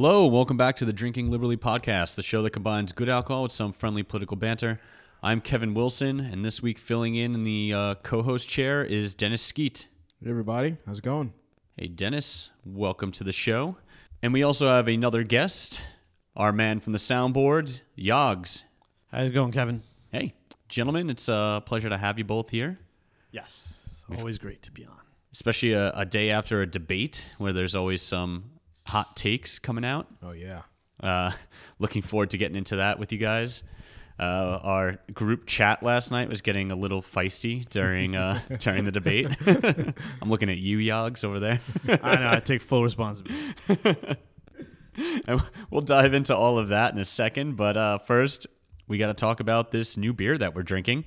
Hello, welcome back to the Drinking Liberally podcast, the show that combines good alcohol with some friendly political banter. I'm Kevin Wilson, and this week filling in in the uh, co-host chair is Dennis Skeet. Hey everybody, how's it going? Hey, Dennis, welcome to the show. And we also have another guest, our man from the soundboards, Yags. How's it going, Kevin? Hey, gentlemen, it's a pleasure to have you both here, Yes. Always great to be on. especially a, a day after a debate where there's always some hot takes coming out. Oh yeah. Uh, looking forward to getting into that with you guys. Uh, our group chat last night was getting a little feisty during uh, during the debate. I'm looking at you, Yags, over there. I know. I take full responsibility. And we'll dive into all of that in a second. But uh, first, we got to talk about this new beer that we're drinking.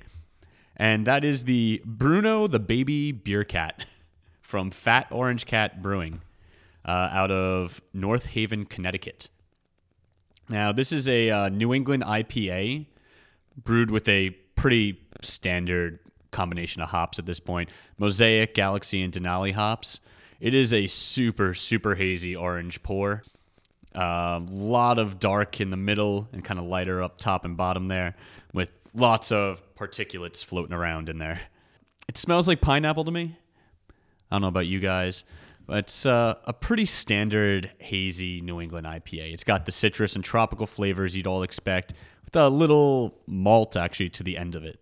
And that is the Bruno the Baby Beer Cat from Fat Orange Cat Brewing uh, out of North Haven, Connecticut. Now, this is a uh, New England IPA brewed with a pretty standard combination of hops at this point Mosaic, Galaxy, and Denali hops. It is a super, super hazy orange pour. A um, lot of dark in the middle and kind of lighter up top and bottom there, with lots of particulates floating around in there. It smells like pineapple to me. I don't know about you guys, it's uh, a pretty standard hazy New England IPA. It's got the citrus and tropical flavors you'd all expect, with a little malt actually to the end of it.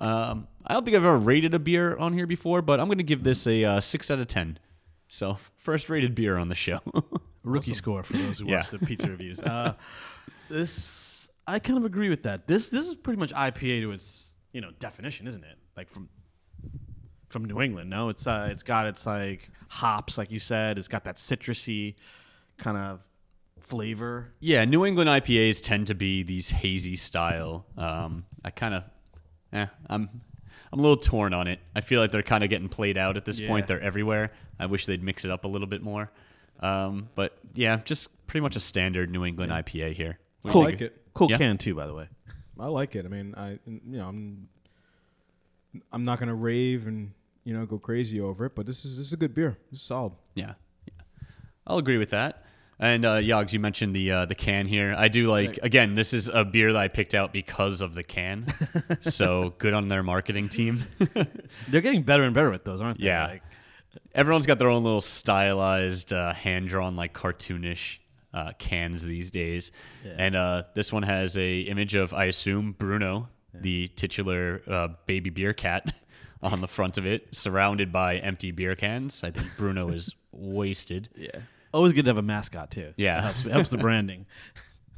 Um, I don't think I've ever rated a beer on here before, but I'm going to give this a uh, six out of ten. So first rated beer on the show. Rookie score for those who Yeah. watch the pizza reviews. Uh, this, I kind of agree with that. This, this is pretty much IPA to its, you know, definition, isn't it? Like from, from New England. No, it's, uh, it's got its like hops, like you said. It's got that citrusy kind of flavor. Yeah, New England IPAs tend to be these hazy style. Um, I kind of, eh, I'm, I'm a little torn on it. I feel like they're kind of getting played out at this point. They're everywhere. I wish they'd mix it up a little bit more. Um, but yeah, just pretty much a standard New England IPA here. I Cool. like it. Cool Yeah. can too, by the way. I like it. I mean, I you know I'm I'm not gonna rave and you know go crazy over it, but this is this is a good beer. This is solid. Yeah, yeah. I'll agree with that. And uh, Yags, you mentioned the uh, the can here. I do like again. This is a beer that I picked out because of the can. so good on their marketing team. They're getting better and better with those, aren't they? Yeah. Like, Everyone's got their own little stylized, uh, hand drawn, like cartoonish uh, cans these days. And uh, this one has a image of, I assume, Bruno, the titular uh, baby beer cat, on the front of it, surrounded by empty beer cans. I think Bruno is wasted. yeah. Always good to have a mascot too. Yeah. It helps, it helps the branding.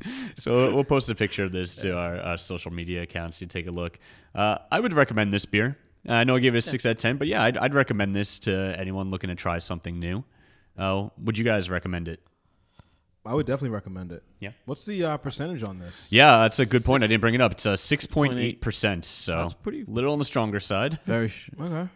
So we'll post a picture of this to our uh, social media accounts. You take a look. Uh, I would recommend this beer. I know I gave it a six out of ten, but yeah, I'd, I'd recommend this to anyone looking to try something new. Uh, would you guys recommend it? I would definitely recommend it. Yeah. What's the uh, percentage on this? Yeah, that's a good point. I didn't bring it up. It's a six point eight percent, so That's pretty- little on the stronger side. Very. Sh- Okay.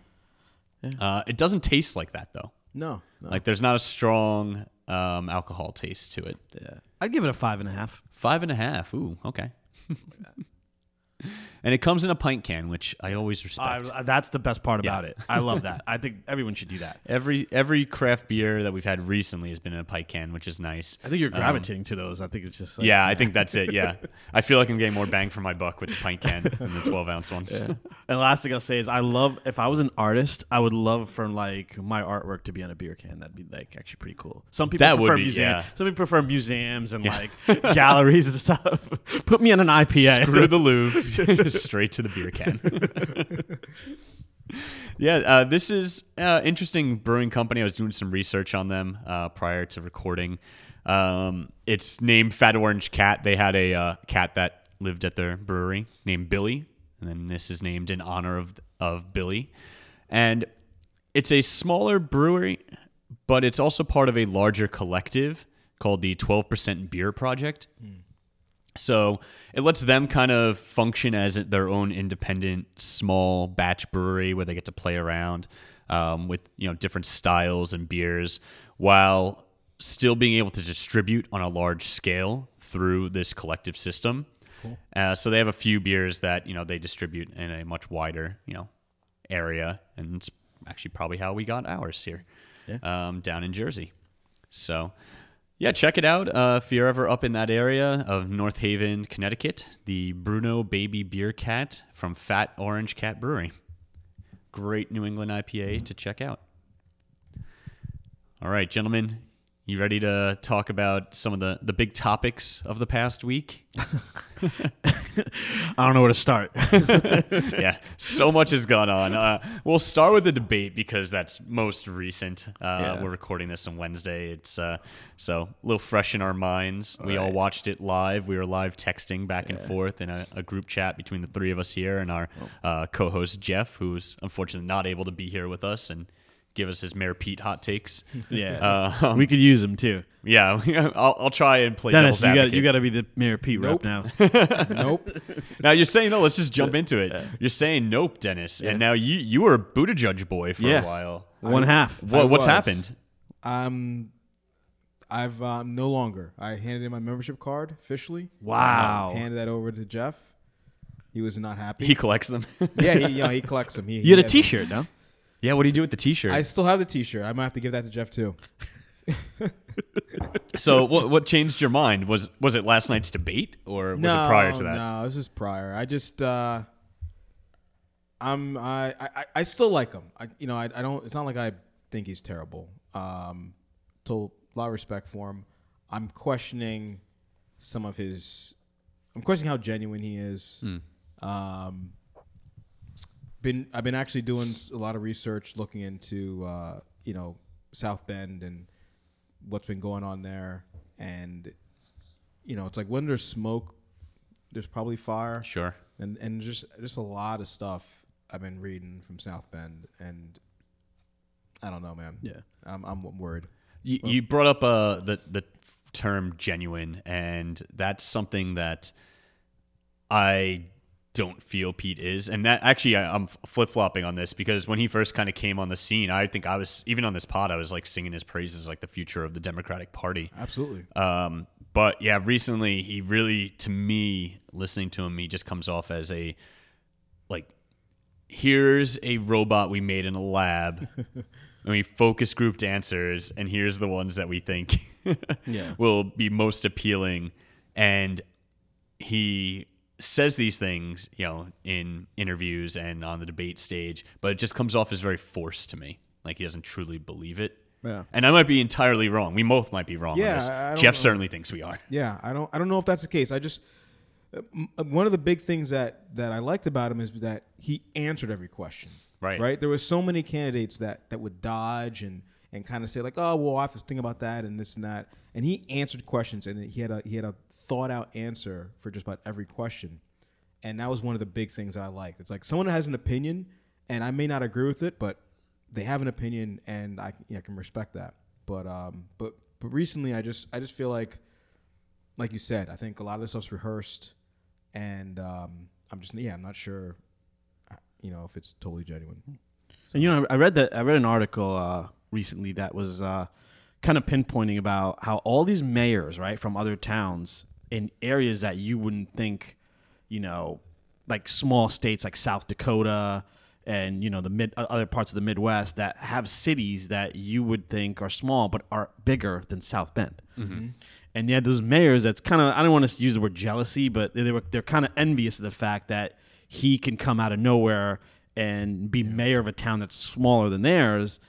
Uh, it doesn't taste like that though. No. no. Like there's not a strong um, alcohol taste to it. yeah. I'd give it a five and a half. Five and a half. Ooh, okay. and it comes in a pint can, which I always respect. I, that's the best part about Yeah. it. I love that. I think everyone should do that. Every every craft beer that we've had recently has been in a pint can, which is nice. I think you're um, gravitating to those. I think it's just like, yeah, I think that's it. Yeah, I feel like I'm getting more bang for my buck with the pint can than the 12 ounce ones. And last thing I'll say is I love if I was an artist, I would love for like my artwork to be on a beer can. That'd be like actually pretty cool. Some people That prefer be- museum- yeah. Some people prefer museums and like galleries and stuff. Put me on an IPA. Screw the Louvre, straight to the beer can. yeah, uh, this is uh, interesting brewing company. I was doing some research on them uh, prior to recording. Um, it's named Fat Orange Cat. They had a uh, cat that lived at their brewery named Billy, and then this is named in honor of of Billy. And it's a smaller brewery, but it's also part of a larger collective called the 12% Beer Project. So it lets them kind of function as their own independent small batch brewery where they get to play around um, with you know different styles and beers while still being able to distribute on a large scale through this collective system. Uh, so they have a few beers that you know they distribute in a much wider you know area, and it's actually probably how we got ours here um, down in Jersey. So Yeah, check it out uh, if you're ever up in that area of North Haven, Connecticut. The Bruno Baby Beer Cat from Fat Orange Cat Brewery. Great New England IPA to check out. All right, gentlemen, you ready to talk about some of the, the big topics of the past week? I don't know where to start. yeah, so much has gone on. Uh, we'll start with the debate because that's most recent. Uh, Yeah. We're recording this on Wednesday. It's uh, so a little fresh in our minds. We all watched it live. We were live texting back and forth in a, a group chat between the three of us here and our Oh. uh, co-host Jeff, who's unfortunately not able to be here with us and give us his Mayor Pete hot takes. yeah, Uh, we could use him too. yeah, I'll, I'll try and play Dennis, you got you got to be the Mayor Pete Nope. rep now. nope. Now you're saying no. Let's just jump into it. You're saying nope, Dennis, and now you you were a Buttigieg boy for Yeah. a while. One half. What I what's was. happened? Um, I've um, no longer. I handed in my membership card officially. Wow. Um, handed that over to Jeff. He was not happy. He collects them. yeah, he, you know, he collects them. He, You had he a has them. T-shirt, no? Yeah. What do you do with the T-shirt? I still have the T-shirt. I might have to give that to Jeff too. so what what changed your mind? Was was it last night's debate or was it prior to that? No, this is prior. I just uh I'm I I, I still like him. I you know, I, I don't it's not like I think he's terrible. Um to a lot of respect for him. I'm questioning some of his I'm questioning how genuine he is. Um been I've been actually doing a lot of research looking into uh, you know, South Bend and what's been going on there and you know, it's like when there's smoke, there's probably fire, Sure. and and just just a lot of stuff I've been reading from South Bend, and I don't know, man. Yeah. I'm I'm worried. You, you brought up uh, the the term genuine, and that's something that I don't feel Pete is. And that actually, I, I'm flip flopping on this because when he first kind of came on the scene, I think I was even on this pod, I was like singing his praises, like the future of the Democratic Party. Absolutely. Um, but yeah, recently he really, to me, listening to him, he just comes off as a like, here's a robot we made in a lab, and we focus grouped answers, and here's the ones that we think Yeah. will be most appealing. And he says these things, you know, in interviews and on the debate stage, but it just comes off as very forced to me. Like he doesn't truly believe it. Yeah. And I might be entirely wrong. We both might be wrong Yeah, on this. I- I Jeff know. certainly thinks we are. Yeah, I don't I don't know if that's the case. I just uh, one of the big things that that I liked about him is that he answered every question. Right. Right. There were so many candidates that that would dodge and and kind of say like, oh well, I have to think about that and this and that. And he answered questions and he had a he had a thought out answer for just about every question. And that was one of the big things that I liked. It's like someone has an opinion, and I may not agree with it, but they have an opinion, and I, you know, I can respect that. But um, but but recently, I just I just feel like, like you said, I think a lot of this stuff's rehearsed, and um, I'm just yeah, I'm not sure, uh, you know, if it's totally genuine. And you know, I read that I read an article uh, recently that was uh, kind of pinpointing about how all these mayors, right, from other towns in areas that you wouldn't think, you know, like small states like South Dakota and you know the mid other parts of the Midwest that have cities that you would think are small but are bigger than South Bend. Mm-hmm. And yeah, those mayors that's kind of I don't want to use the word jealousy, but they, they were they're kind of envious of the fact that he can come out of nowhere and be mayor of a town that's smaller than theirs.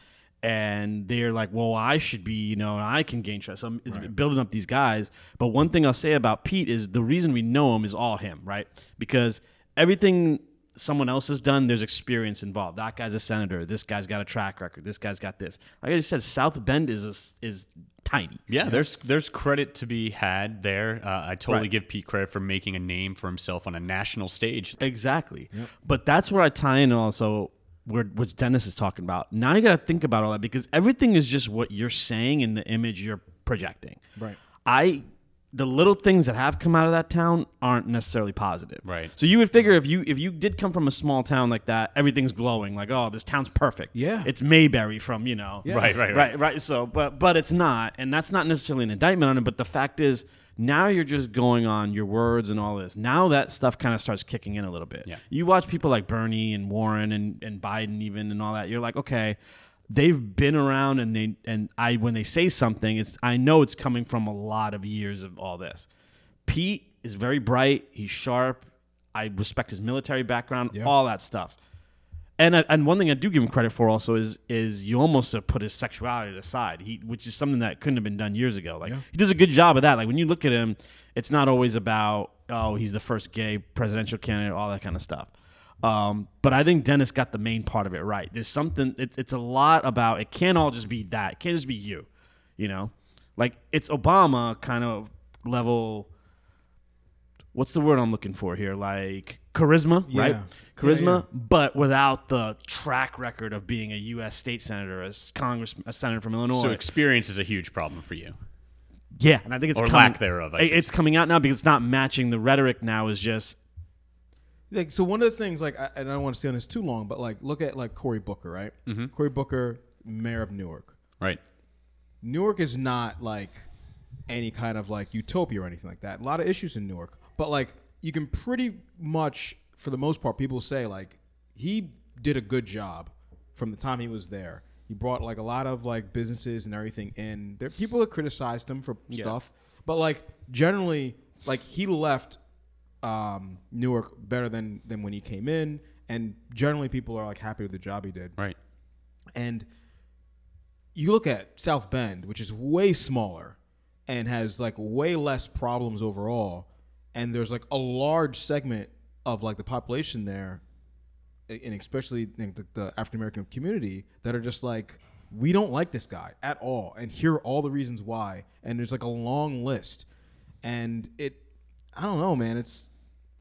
And they're like, well, I should be, you know, and I can gain trust. So I'm it's building up these guys. But one thing I'll say about Pete is the reason we know him is all him, right? Because everything someone else has done, there's experience involved. That guy's a senator. This guy's got a track record. This guy's got this. Like I just said, South Bend is a, is tiny. Yeah, there's there's credit to be had there. Uh, I totally Right. give Pete credit for making a name for himself on a national stage. Exactly. But that's where I tie in also where what Dennis is talking about. Now you got to think about all that because everything is just what you're saying in the image you're projecting. Right. I the little things that have come out of that town aren't necessarily positive. Right. So you would figure if you if you did come from a small town like that, everything's glowing. Like, oh, this town's perfect. Yeah. It's Mayberry from, you know. Yeah. Right, right, right. Right, right. So, but but it's not, and that's not necessarily an indictment on it. But the fact is, now you're just going on your words and all this. Now that stuff kind of starts kicking in a little bit. Yeah. You watch people like Bernie and Warren and and Biden even and all that. You're like, okay, they've been around and they and I when they say something, it's I know it's coming from a lot of years of all this. Pete is very bright. He's sharp. I respect his military background. Yeah. All that stuff. And I- and one thing I do give him credit for also is is you almost have put his sexuality aside. He which is something that couldn't have been done years ago. Like Yeah. he does a good job of that. Like when you look at him, it's not always about oh he's the first gay presidential candidate, all that kind of stuff. Um, but I think Dennis got the main part of it right. There's something. It, it's a lot about. It can't all just be that. It can't just be you. You know, like it's Obama kind of level. What's the word I'm looking for here? Like charisma, Yeah. right? Charisma, yeah. but without the track record of being a U.S. state senator, a s- Congress, a senator from Illinois. So experience is a huge problem for you. Yeah, and I think it's Or coming, lack thereof, I it- should It's coming out now because it's not matching the rhetoric. Now is just like so one of the things like I, and I don't want to stay on this too long, but like look at like Cory Booker, right? Mm-hmm. Cory Booker, mayor of Newark. Right. Newark is not like any kind of like utopia or anything like that. A lot of issues in Newark, but like you can pretty much, for the most part, people say like he did a good job from the time he was there. He brought like a lot of like businesses and everything in. There people have criticized him for stuff, but like generally, like he left um, Newark better than than when he came in, and generally people are like happy with the job he did. Right. And you look at South Bend, which is way smaller and has like way less problems overall, and there's like a large segment of like the population there, and especially the, the African American community that are just like, we don't like this guy at all, and here are all the reasons why, and there's like a long list, and it, I don't know, man, it's,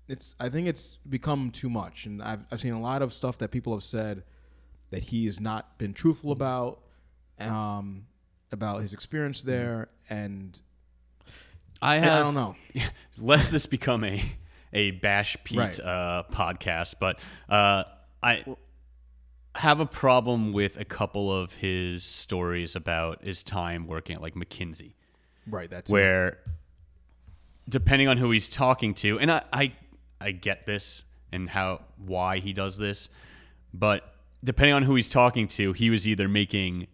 it's, I think it's become too much, and I've I've seen a lot of stuff that people have said that he has not been truthful about um, about his experience there, and I I don't know. Lest this become a a bash Pete Right. uh, podcast, but uh, I have a problem with a couple of his stories about his time working at like McKinsey, right, that's where depending on who he's talking to, and I, I I get this and how why he does this, but depending on who he's talking to, he was either making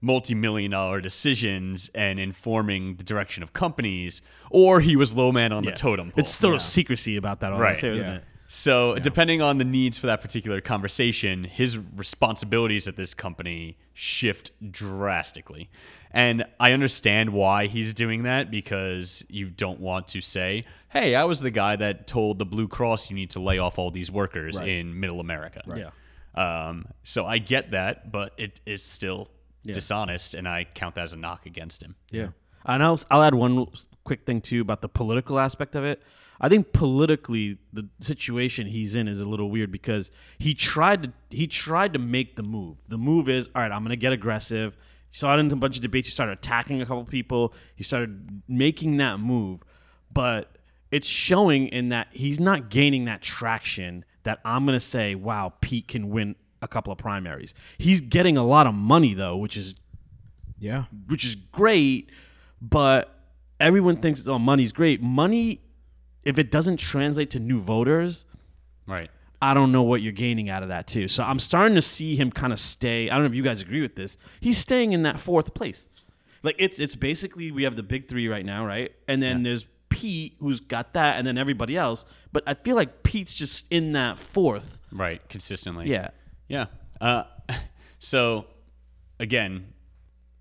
multi-million dollar decisions and informing the direction of companies, or he was low man on the totem pole. It's still a secrecy about that, all Right, right? Too, isn't yeah. it? So, depending on the needs for that particular conversation, his responsibilities at this company shift drastically. And I understand why he's doing that because you don't want to say, hey, I was the guy that told the Blue Cross you need to lay off all these workers in middle America. Yeah. Um, so I get that, but it is still dishonest, and I count that as a knock against him. yeah, And I'll, I'll add one quick thing too about the political aspect of it. I think politically the situation he's in is a little weird because he tried to he tried to make the move. The move is all right. I'm going to get aggressive. He saw it in a bunch of debates. He started attacking a couple people. He started making that move, but it's showing in that he's not gaining that traction that I'm going to say, wow, Pete can win a couple of primaries. He's getting a lot of money though, which is yeah, which is great, but everyone thinks oh money's great. Money, if it doesn't translate to new voters, Right. I don't know what you're gaining out of that too. So I'm starting to see him kind of stay. I don't know if you guys agree with this. He's staying in that fourth place. Like it's it's basically we have the big three right now, right? And then there's Pete who's got that, and then everybody else. But I feel like Pete's just in that fourth. Right. Consistently. Yeah. Yeah. Uh, so, again,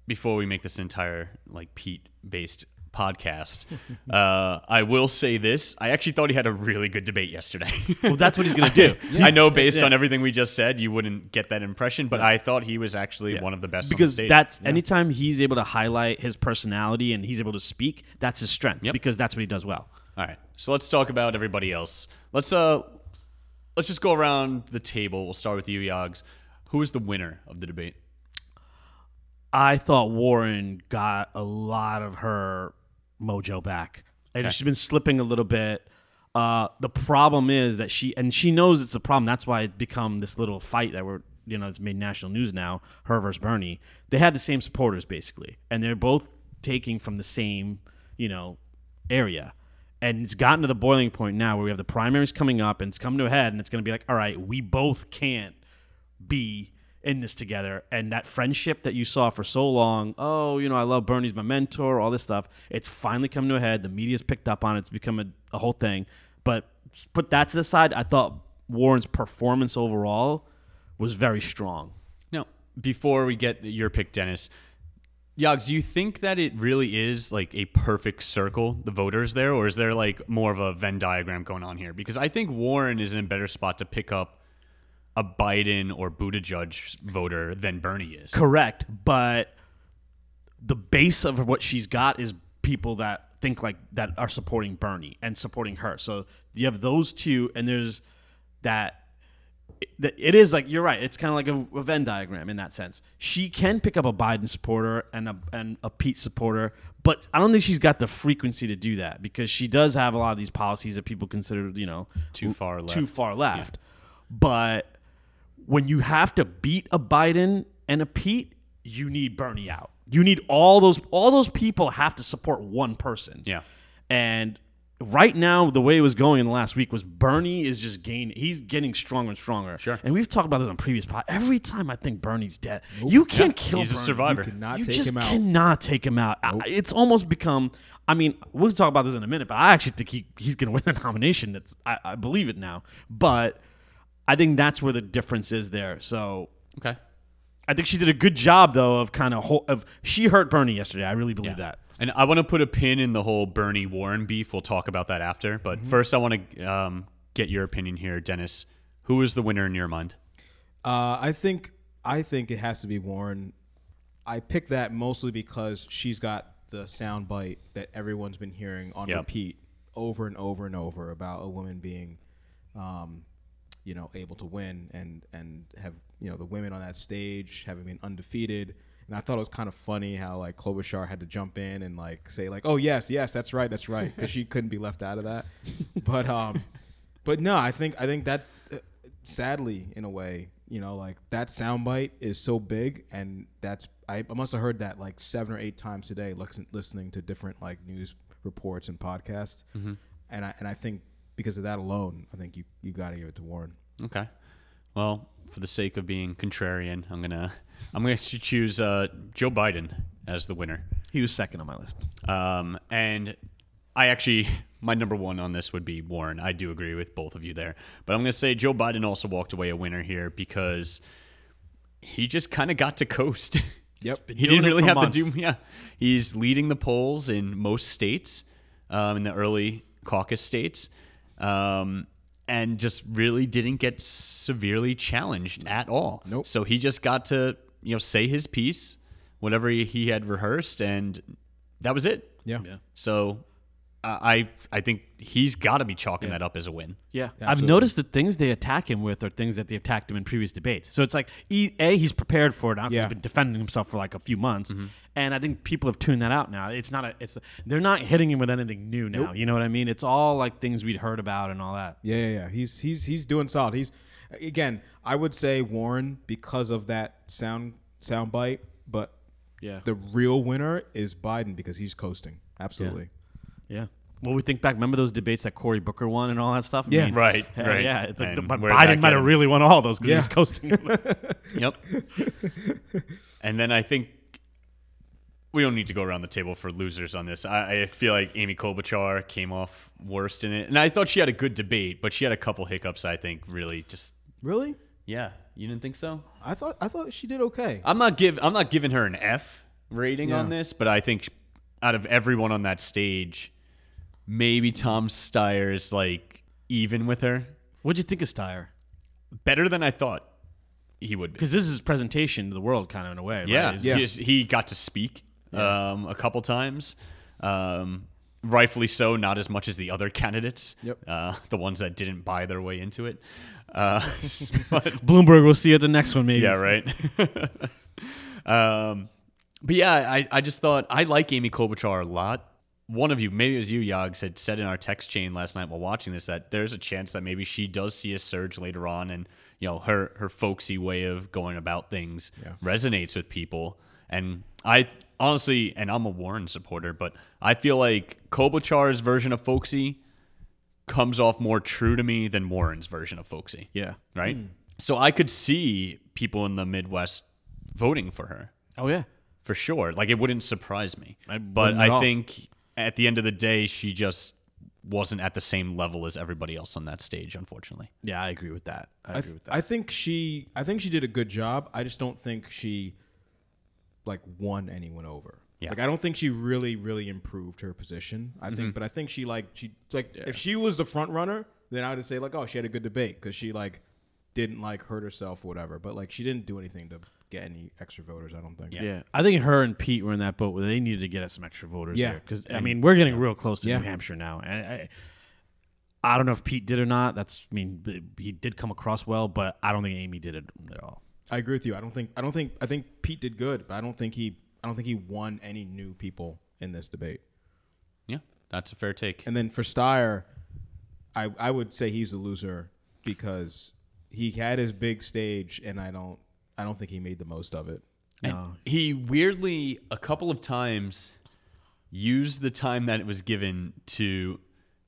before we make this entire like Pete based podcast, uh, I will say this: I actually thought he had a really good debate yesterday. Well, that's what he's gonna do. I know, based Yeah. on everything we just said, you wouldn't get that impression, but I thought he was actually one of the best because the that's anytime he's able to highlight his personality and he's able to speak, that's his strength. Yep. Because that's what he does well. All right. So let's talk about everybody else. Let's uh let's just go around the table. We'll start with you, Yags. Who is the winner of the debate? I thought Warren got a lot of her mojo back. And she's been slipping a little bit. Uh, the problem is that she and she knows it's a problem. That's why it become this little fight that we're you know it's made national news now. Her versus Bernie. They had the same supporters basically, and they're both taking from the same you know area. And it's gotten to the boiling point now where we have the primaries coming up and it's come to a head, and it's going to be like, all right, we both can't be in this together, and that friendship that you saw for so long. Oh, you know, I love Bernie's my mentor, all this stuff. It's finally come to a head. The media's picked up on it. It's become a, a whole thing. But put that to the side. I thought Warren's performance overall was very strong. Now, before we get your pick, Dennis, Yags, do you think that it really is like a perfect circle, the voters there, or is there like more of a Venn diagram going on here? Because I think Warren is in a better spot to pick up a Biden or Buttigieg voter than Bernie is. Correct, but the base of what she's got is people that think like that are supporting Bernie and supporting her. So you have those two, and there's that. It, is like you're right. It's kind of like a, a Venn diagram in that sense. She can pick up a Biden supporter and a and a Pete supporter, but I don't think she's got the frequency to do that because she does have a lot of these policies that people consider, you know, Too far left. Too far left. But when you have to beat a Biden and a Pete, you need Bernie out. You need all those all those people have to support one person. Yeah. And right now, the way it was going in the last week was Bernie is just gaining. He's getting stronger and stronger. Sure. And we've talked about this on previous pod. Every time I think Bernie's dead, you can't kill. Him. He's a survivor. You cannot You take just him out. cannot take him out. I- It's almost become. I mean, we'll talk about this in a minute, but I actually think he, he's going to win the nomination. That's I, I believe it now. But I think that's where the difference is there. So Okay. I think she did a good job though of kind of ho- of she hurt Bernie yesterday. I really believe that. And I want to put a pin in the whole Bernie Warren beef. We'll talk about that after. But Mm-hmm. first, I want to um, get your opinion here, Dennis. Who is the winner in your mind? Uh, I think I think it has to be Warren. I picked that mostly because she's got the sound bite that everyone's been hearing on Yep. repeat over and over and over about a woman being, um, you know, able to win and and have you know the women on that stage having been undefeated. And I thought it was kind of funny how like Klobuchar had to jump in and like say like, "Oh yes, yes, that's right, that's right," because she couldn't be left out of that. But um, but no, I think I think that uh, sadly, in a way, you know, like that soundbite is so big, and that's I, I must have heard that like seven or eight times today, listen, listening to different like news reports and podcasts, and I and I think because of that alone, I think you you got to give it to Warren. Okay. Well, for the sake of being contrarian, I'm gonna I'm gonna choose uh, Joe Biden as the winner. He was second on my list. Um, and I actually my number one on this would be Warren. I do agree with both of you there, but I'm gonna say Joe Biden also walked away a winner here because he just kind of got to coast. Yep. He didn't really have months. to do. Yeah, he's leading the polls in most states, um, in the early caucus states, um, and just really didn't get severely challenged at all. Nope. So he just got to you know say his piece, whatever he, he had rehearsed, and that was it. Yeah. Yeah. So I I think he's got to be chalking that up as a win. Yeah, I've noticed that things they attack him with are things that they attacked him in previous debates. So it's like a he's prepared for it now 'cause Yeah. he's been defending himself for like a few months, mm-hmm. and I think people have tuned that out now. It's not a it's they're not hitting him with anything new now. You know what I mean? It's all like things we'd heard about and all that. Yeah, yeah, yeah. He's he's he's doing solid. He's again, I would say Warren because of that sound sound bite, but Yeah, the real winner is Biden because he's coasting. Absolutely. yeah. Well, we think back. Remember those debates that Cory Booker won and all that stuff? I Yeah. mean, Right, yeah, right. Yeah, it's like And the, did that Biden might have really won all those because he Yeah. was coasting. Yep. and then I think we don't need to go around the table for losers on this. I, I feel like Amy Klobuchar came off worst in it, and I thought she had a good debate, but she had a couple hiccups. I think really just Really? yeah. You didn't think so? I thought I thought she did okay. I'm not give I'm not giving her an F rating on this, but I think out of everyone on that stage, maybe Tom Steyer is like even with her, What'd you think of Steyer? better than I thought he would be. Because this is his presentation to the world, kind of in a way. right? Yeah, It's- Yeah. He, just- he got to speak um, a couple times. Um, rightfully so, not as much as the other candidates, Yep. uh, the ones that didn't buy their way into it. Uh, Bloomberg. We'll see you at the next one, maybe. yeah, right. um, but yeah, I, I just thought I like Amy Klobuchar a lot. One of you, maybe it was you, Yags, had said in our text chain last night while watching this that there's a chance that maybe she does see a surge later on, and you know her her folksy way of going about things Yeah. resonates with people. And I honestly, and I'm a Warren supporter, but I feel like Klobuchar's version of folksy comes off more true to me than Warren's version of folksy Yeah. right? Hmm. So I could see people in the Midwest voting for her Oh yeah. for sure. Like it wouldn't surprise me. I but I all. think at the end of the day, she just wasn't at the same level as everybody else on that stage, unfortunately. Yeah, I agree with that. I, I, agree with that. I think she I think she did a good job. I just don't think she like won anyone over. Yeah. Like I don't think she really really improved her position. I think mm-hmm. but I think she like she like if she was the front runner, then I would say like oh, she had a good debate cuz she like didn't like hurt herself or whatever, but like she didn't do anything to get any extra voters, I don't think. yeah. I think her and Pete were in that boat where they needed to get us some extra voters. Yeah. Yeah, because I mean we're getting real close to Yeah. New Hampshire now, and I, I don't know if Pete did or not. That's I mean he did come across well, but I don't think Amy did it at all. I agree with you. I don't think I don't think I think Pete did good, but I don't think he I don't think he won any new people in this debate. Yeah, that's a fair take. And then for Steyer, I I would say he's a loser because he had his big stage, and I don't I don't think he made the most of it. No. He weirdly, a couple of times, used the time that it was given to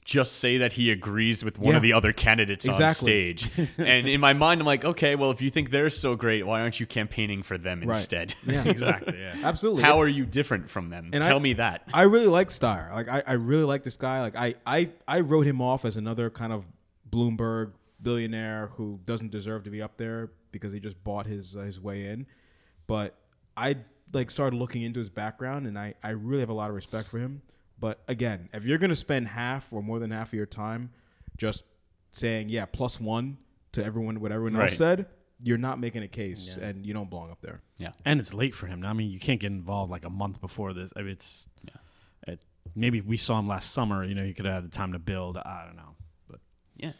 just say that he agrees with one Yeah. of the other candidates on stage. and in my mind, I'm like, okay, well, if you think they're so great, why aren't you campaigning for them Right. instead? Yeah, Exactly. Yeah. absolutely. How are you different from them? And Tell I- me that. I really like Steyer. Like I, I really like this guy. Like I, I I wrote him off as another kind of Bloomberg billionaire who doesn't deserve to be up there because he just bought his uh, his way in. But I like started looking into his background and I, I really have a lot of respect for him. But again, if you're gonna spend half or more than half of your time just saying, yeah, plus one to everyone what everyone Right. else said, you're not making a case and you don't belong up there. yeah. and it's late for him. I mean, you can't get involved like a month before this. I mean, it's it, maybe we saw him last summer. You know, he could have had time to build. I don't know, but Yeah.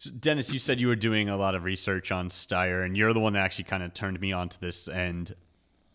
So Dennis, you said you were doing a lot of research on Steyer, and you're the one that actually kind of turned me on to this. And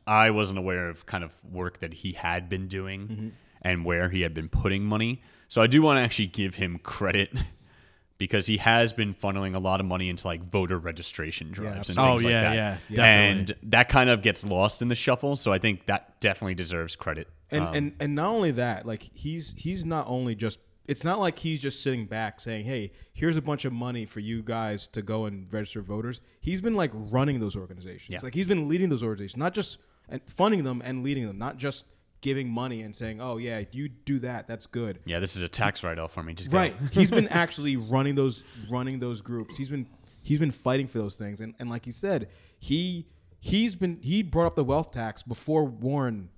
I wasn't aware of kind of work that he had been doing Mm-hmm. And where he had been putting money. So I do want to actually give him credit because he has been funneling a lot of money into like voter registration drives and Oh, things yeah, like that. yeah, definitely. and that kind of gets lost in the shuffle. So I think that definitely deserves credit. And Um, and and not only that, like he's he's not only just it's not like he's just sitting back saying, "Hey, here's a bunch of money for you guys to go and register voters." He's been like running those organizations. Yeah. Like he's been leading those organizations, not just and funding them and leading them, not just giving money and saying, "Oh yeah, you do that. That's good." yeah, this is a tax write off for me. Just. Right. he's been actually running those running those groups. He's been he's been fighting for those things. And and like he said, he he's been he brought up the wealth tax before Warren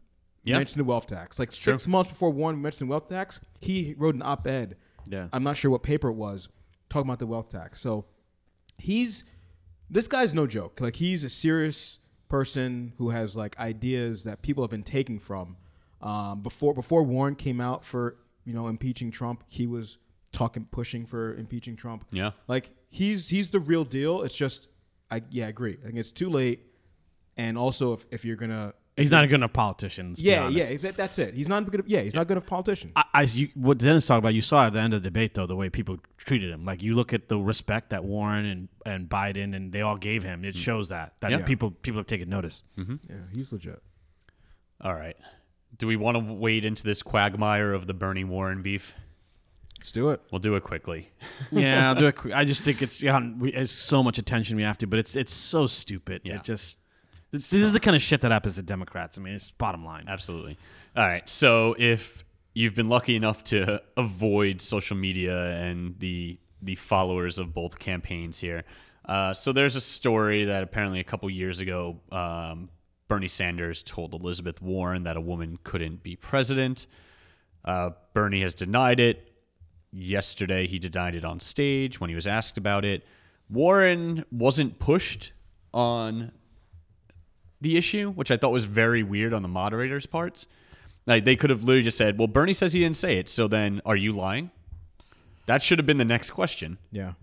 Yeah. mentioned the wealth tax. Like six months before Warren mentioned wealth tax, he wrote an op ed. Yeah. I'm not sure what paper it was, talking about the wealth tax. So he's this guy's no joke. Like he's a serious person who has like ideas that people have been taking from. Um, before before Warren came out for you know impeaching Trump, he was talking pushing for impeaching Trump. Yeah. Like he's he's the real deal. It's just I yeah I agree. I think it's too late. And also if, if you're gonna he's not a good enough politician. let's yeah honest. yeah that's it. He's not good. Yeah he's not good of politician. I, I you, what Dennis talked about, you saw at the end of the debate though the way people treated him. Like you look at the respect that Warren and, and Biden and they all gave him. It shows that that Yeah. people people have taken notice. yeah he's legit. All right. Do we want to wade into this quagmire of the Bernie Warren beef? Let's do it. We'll do it quickly. yeah, I'll do it. quick. I just think it's yeah, we, it's so much attention we have to, but it's it's so stupid. Yeah. It just this, this is the kind of shit that happens to Democrats. I mean, it's bottom line. Absolutely. All right. So if you've been lucky enough to avoid social media and the the followers of both campaigns here, uh, so there's a story that apparently a couple years ago, um, Bernie Sanders told Elizabeth Warren that a woman couldn't be president. Uh, Bernie has denied it. Yesterday, he denied it on stage when he was asked about it. Warren wasn't pushed on the issue, which I thought was very weird on the moderator's parts. Like they could have literally just said, "Well, Bernie says he didn't say it, so then are you lying?" That should have been the next question. Yeah.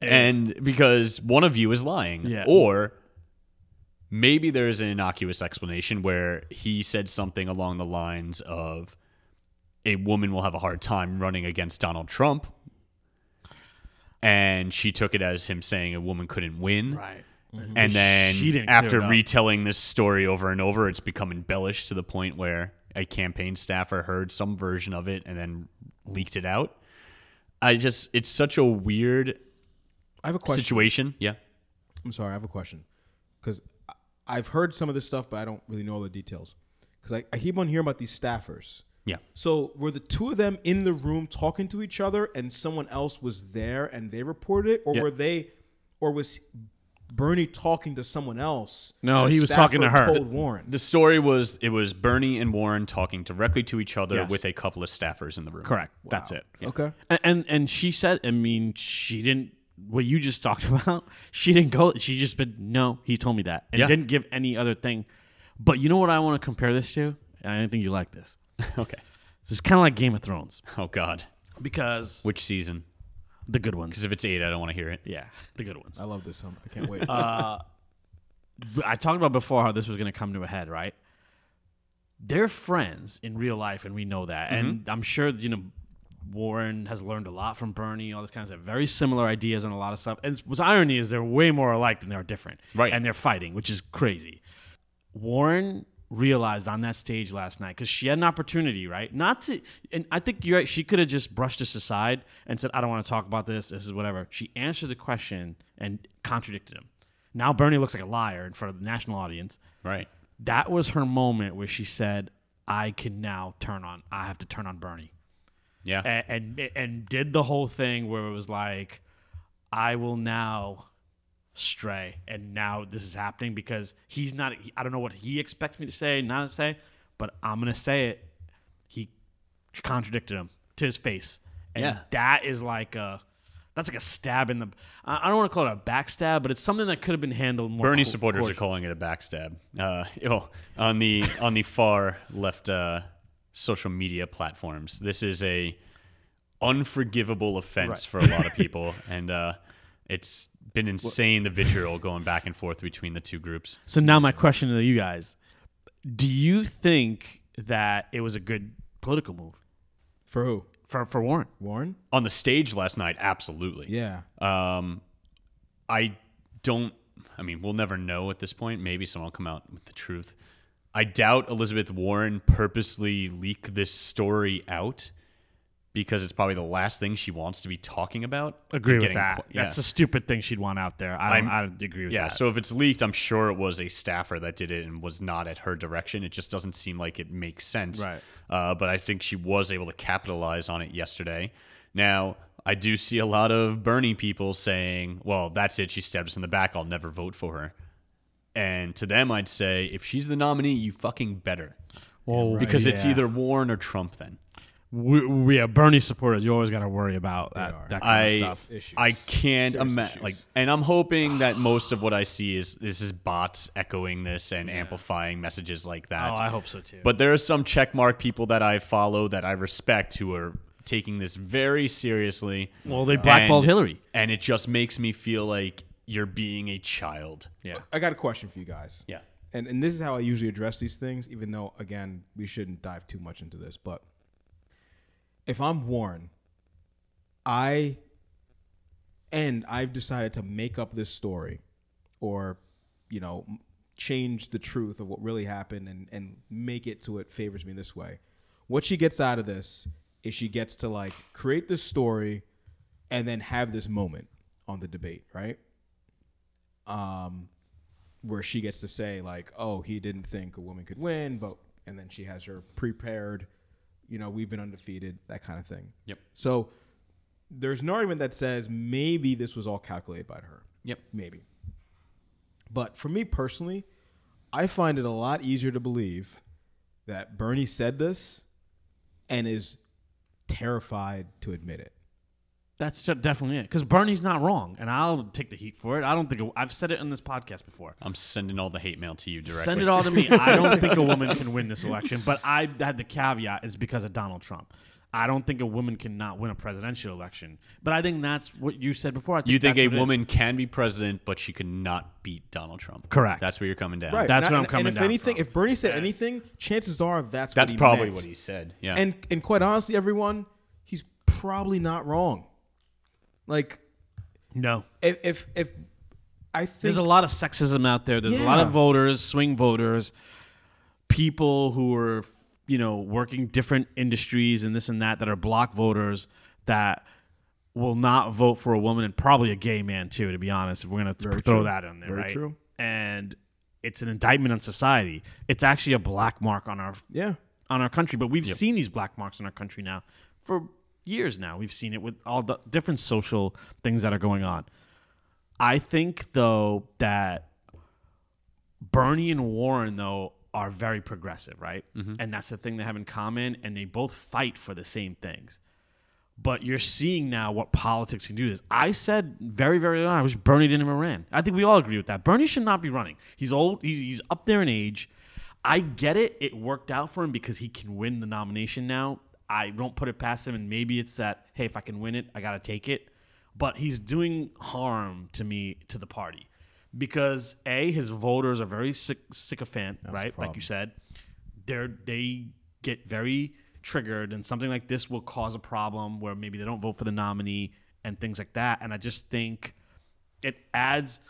And because one of you is lying, Yeah. or maybe there's an innocuous explanation where he said something along the lines of a woman will have a hard time running against Donald Trump. And she took it as him saying a woman couldn't win. Right. And mm-hmm. then She didn't after retelling this story over and over, it's become embellished to the point where a campaign staffer heard some version of it and then leaked it out. I just, it's such a weird I have a question. situation. Yeah. I'm sorry, I have a question because I've heard some of this stuff, but I don't really know all the details. Because I, I keep on hearing about these staffers. Yeah. So were the two of them in the room talking to each other, and someone else was there and they reported it, or Yeah. were they, or was Bernie talking to someone else? No, he was talking to her. Told Warren. The story was it was Bernie and Warren talking directly to each other Yes. with a couple of staffers in the room. Correct. That's it. Okay. And, and and she said, I mean, she didn't. What you just talked about, she didn't go. She just been no. He told me that, and Yeah. didn't give any other thing. But you know what I want to compare this to? I don't think you like this. okay. This is kind of like Game of Thrones Oh God. because Which season? the good ones. Because if it's eight, I don't want to hear it. Yeah, the good ones. I love this. Um, I can't wait. I talked about before how this was going to come to a head, right? They're friends in real life, and we know that. Mm-hmm. And I'm sure you know Warren has learned a lot from Bernie. All this kind of stuff. Very similar ideas and a lot of stuff. And what's irony is they're way more alike than they are different. Right. And they're fighting, which is crazy. Warren realized on that stage last night because she had an opportunity, right? Not to, and I think you're right. She could have just brushed this aside and said, "I don't want to talk about this. This is whatever." She answered the question and contradicted him. Now Bernie looks like a liar in front of the national audience. Right. That was her moment where she said, "I can now turn on. I have to turn on Bernie." Yeah. and, and and did the whole thing where it was like, I will now stray, and now this is happening because he's not. I don't know what he expects me to say, not to say, but I'm gonna say it. He contradicted him to his face, and Yeah. that is like a. That's like a stab in the. I don't want to call it a backstab, but it's something that could have been handled more. Bernie co- supporters are calling it a backstab. Uh, oh, on the on the far left uh, social media platforms, this is a unforgivable offense Right. for a lot of people, and uh, it's been insane the vitriol going back and forth between the two groups. So now my question to you guys: Do you think that it was a good political move For who? for for Warren? Warren? On the stage last night, absolutely. Yeah. Um, I don't. I mean, we'll never know at this point. Maybe someone will come out with the truth. I doubt Elizabeth Warren purposely leaked this story out because it's probably the last thing she wants to be talking about. Agree with that. yeah. That's a stupid thing she'd want out there. I don't, I don't agree with yeah. that. Yeah, so if it's leaked, I'm sure it was a staffer that did it and was not at her direction. It just doesn't seem like it makes sense. Right. Uh, but I think she was able to capitalize on it yesterday. Now, I do see a lot of Bernie people saying, well, that's it. She stabbed us in the back. I'll never vote for her. And to them, I'd say, if she's the nominee, you fucking better. well, Because it's yeah. either Warren or Trump then. we, we are Bernie supporters. You always got to worry about that, that kind I of stuff. Issues. I can't imagine like, and I'm hoping that most of what I see is this is bots echoing this and amplifying messages like that. Oh, I hope so too. But there are some checkmark people that I follow that I respect who are taking this very seriously. well, they blackballed And- Hillary. and it just makes me feel like you're being a child. Yeah. I got a question for you guys. Yeah. And and this is how I usually address these things, even though again we shouldn't dive too much into this. But if I'm Warren, I and I've decided to make up this story, or you know, change the truth of what really happened and and make it so it favors me this way. What she gets out of this is she gets to like create this story, and then have this moment on the debate, right? Um, where she gets to say like, "Oh, he didn't think a woman could win," but and then she has her prepared, you know, we've been undefeated, that kind of thing. Yep. So there's an argument that says maybe this was all calculated by her. Yep. Maybe. But for me personally, I find it a lot easier to believe that Bernie said this and is terrified to admit it. That's definitely it. Because Bernie's not wrong, and I'll take the heat for it. I don't think a, I've said it in this podcast before. I'm sending all the hate mail to you directly. Send it all to me. I don't think a woman can win this election, but I had the caveat is because of Donald Trump. I don't think a woman cannot win a presidential election, but I think that's what you said before. I You think a what it is. woman can be president, but she cannot beat Donald Trump? Correct. That's where you're coming down. Right. That's And what I- I'm coming And if down anything, from. if Bernie said anything, chances are that's That's what he probably meant. what he said. Yeah. And and quite honestly, everyone, he's probably not wrong. Like No. if if, if I think There's a lot of sexism out there. There's a lot of voters, swing voters, people who are, you know, working different industries and this and that that are block voters that will not vote for a woman and probably a gay man too. To be honest, if we're gonna th- throw true. that in there, Very right? true. And it's an indictment on society. It's actually a black mark on our Yeah. on our country. But we've seen these black marks in our country now for years now. We've seen it with all the different social things that are going on. I think though that Bernie and Warren though are very progressive, right? Mm-hmm. And that's the thing they have in common, and they both fight for the same things. But you're seeing now what politics can do. Is I said very, very early on, I wish Bernie didn't even ran. I think we all agree with that. Bernie should not be running. He's old. He's, he's up there in age. I get it. It worked out for him because he can win the nomination now. I don't put it past him, and maybe it's that hey, if I can win it, I gotta take it. But he's doing harm to me to the party because a his voters are very sick, sycophant, right? Like you said, they're they get very triggered, and something like this will cause a problem where maybe they don't vote for the nominee and things like that. And I just think it adds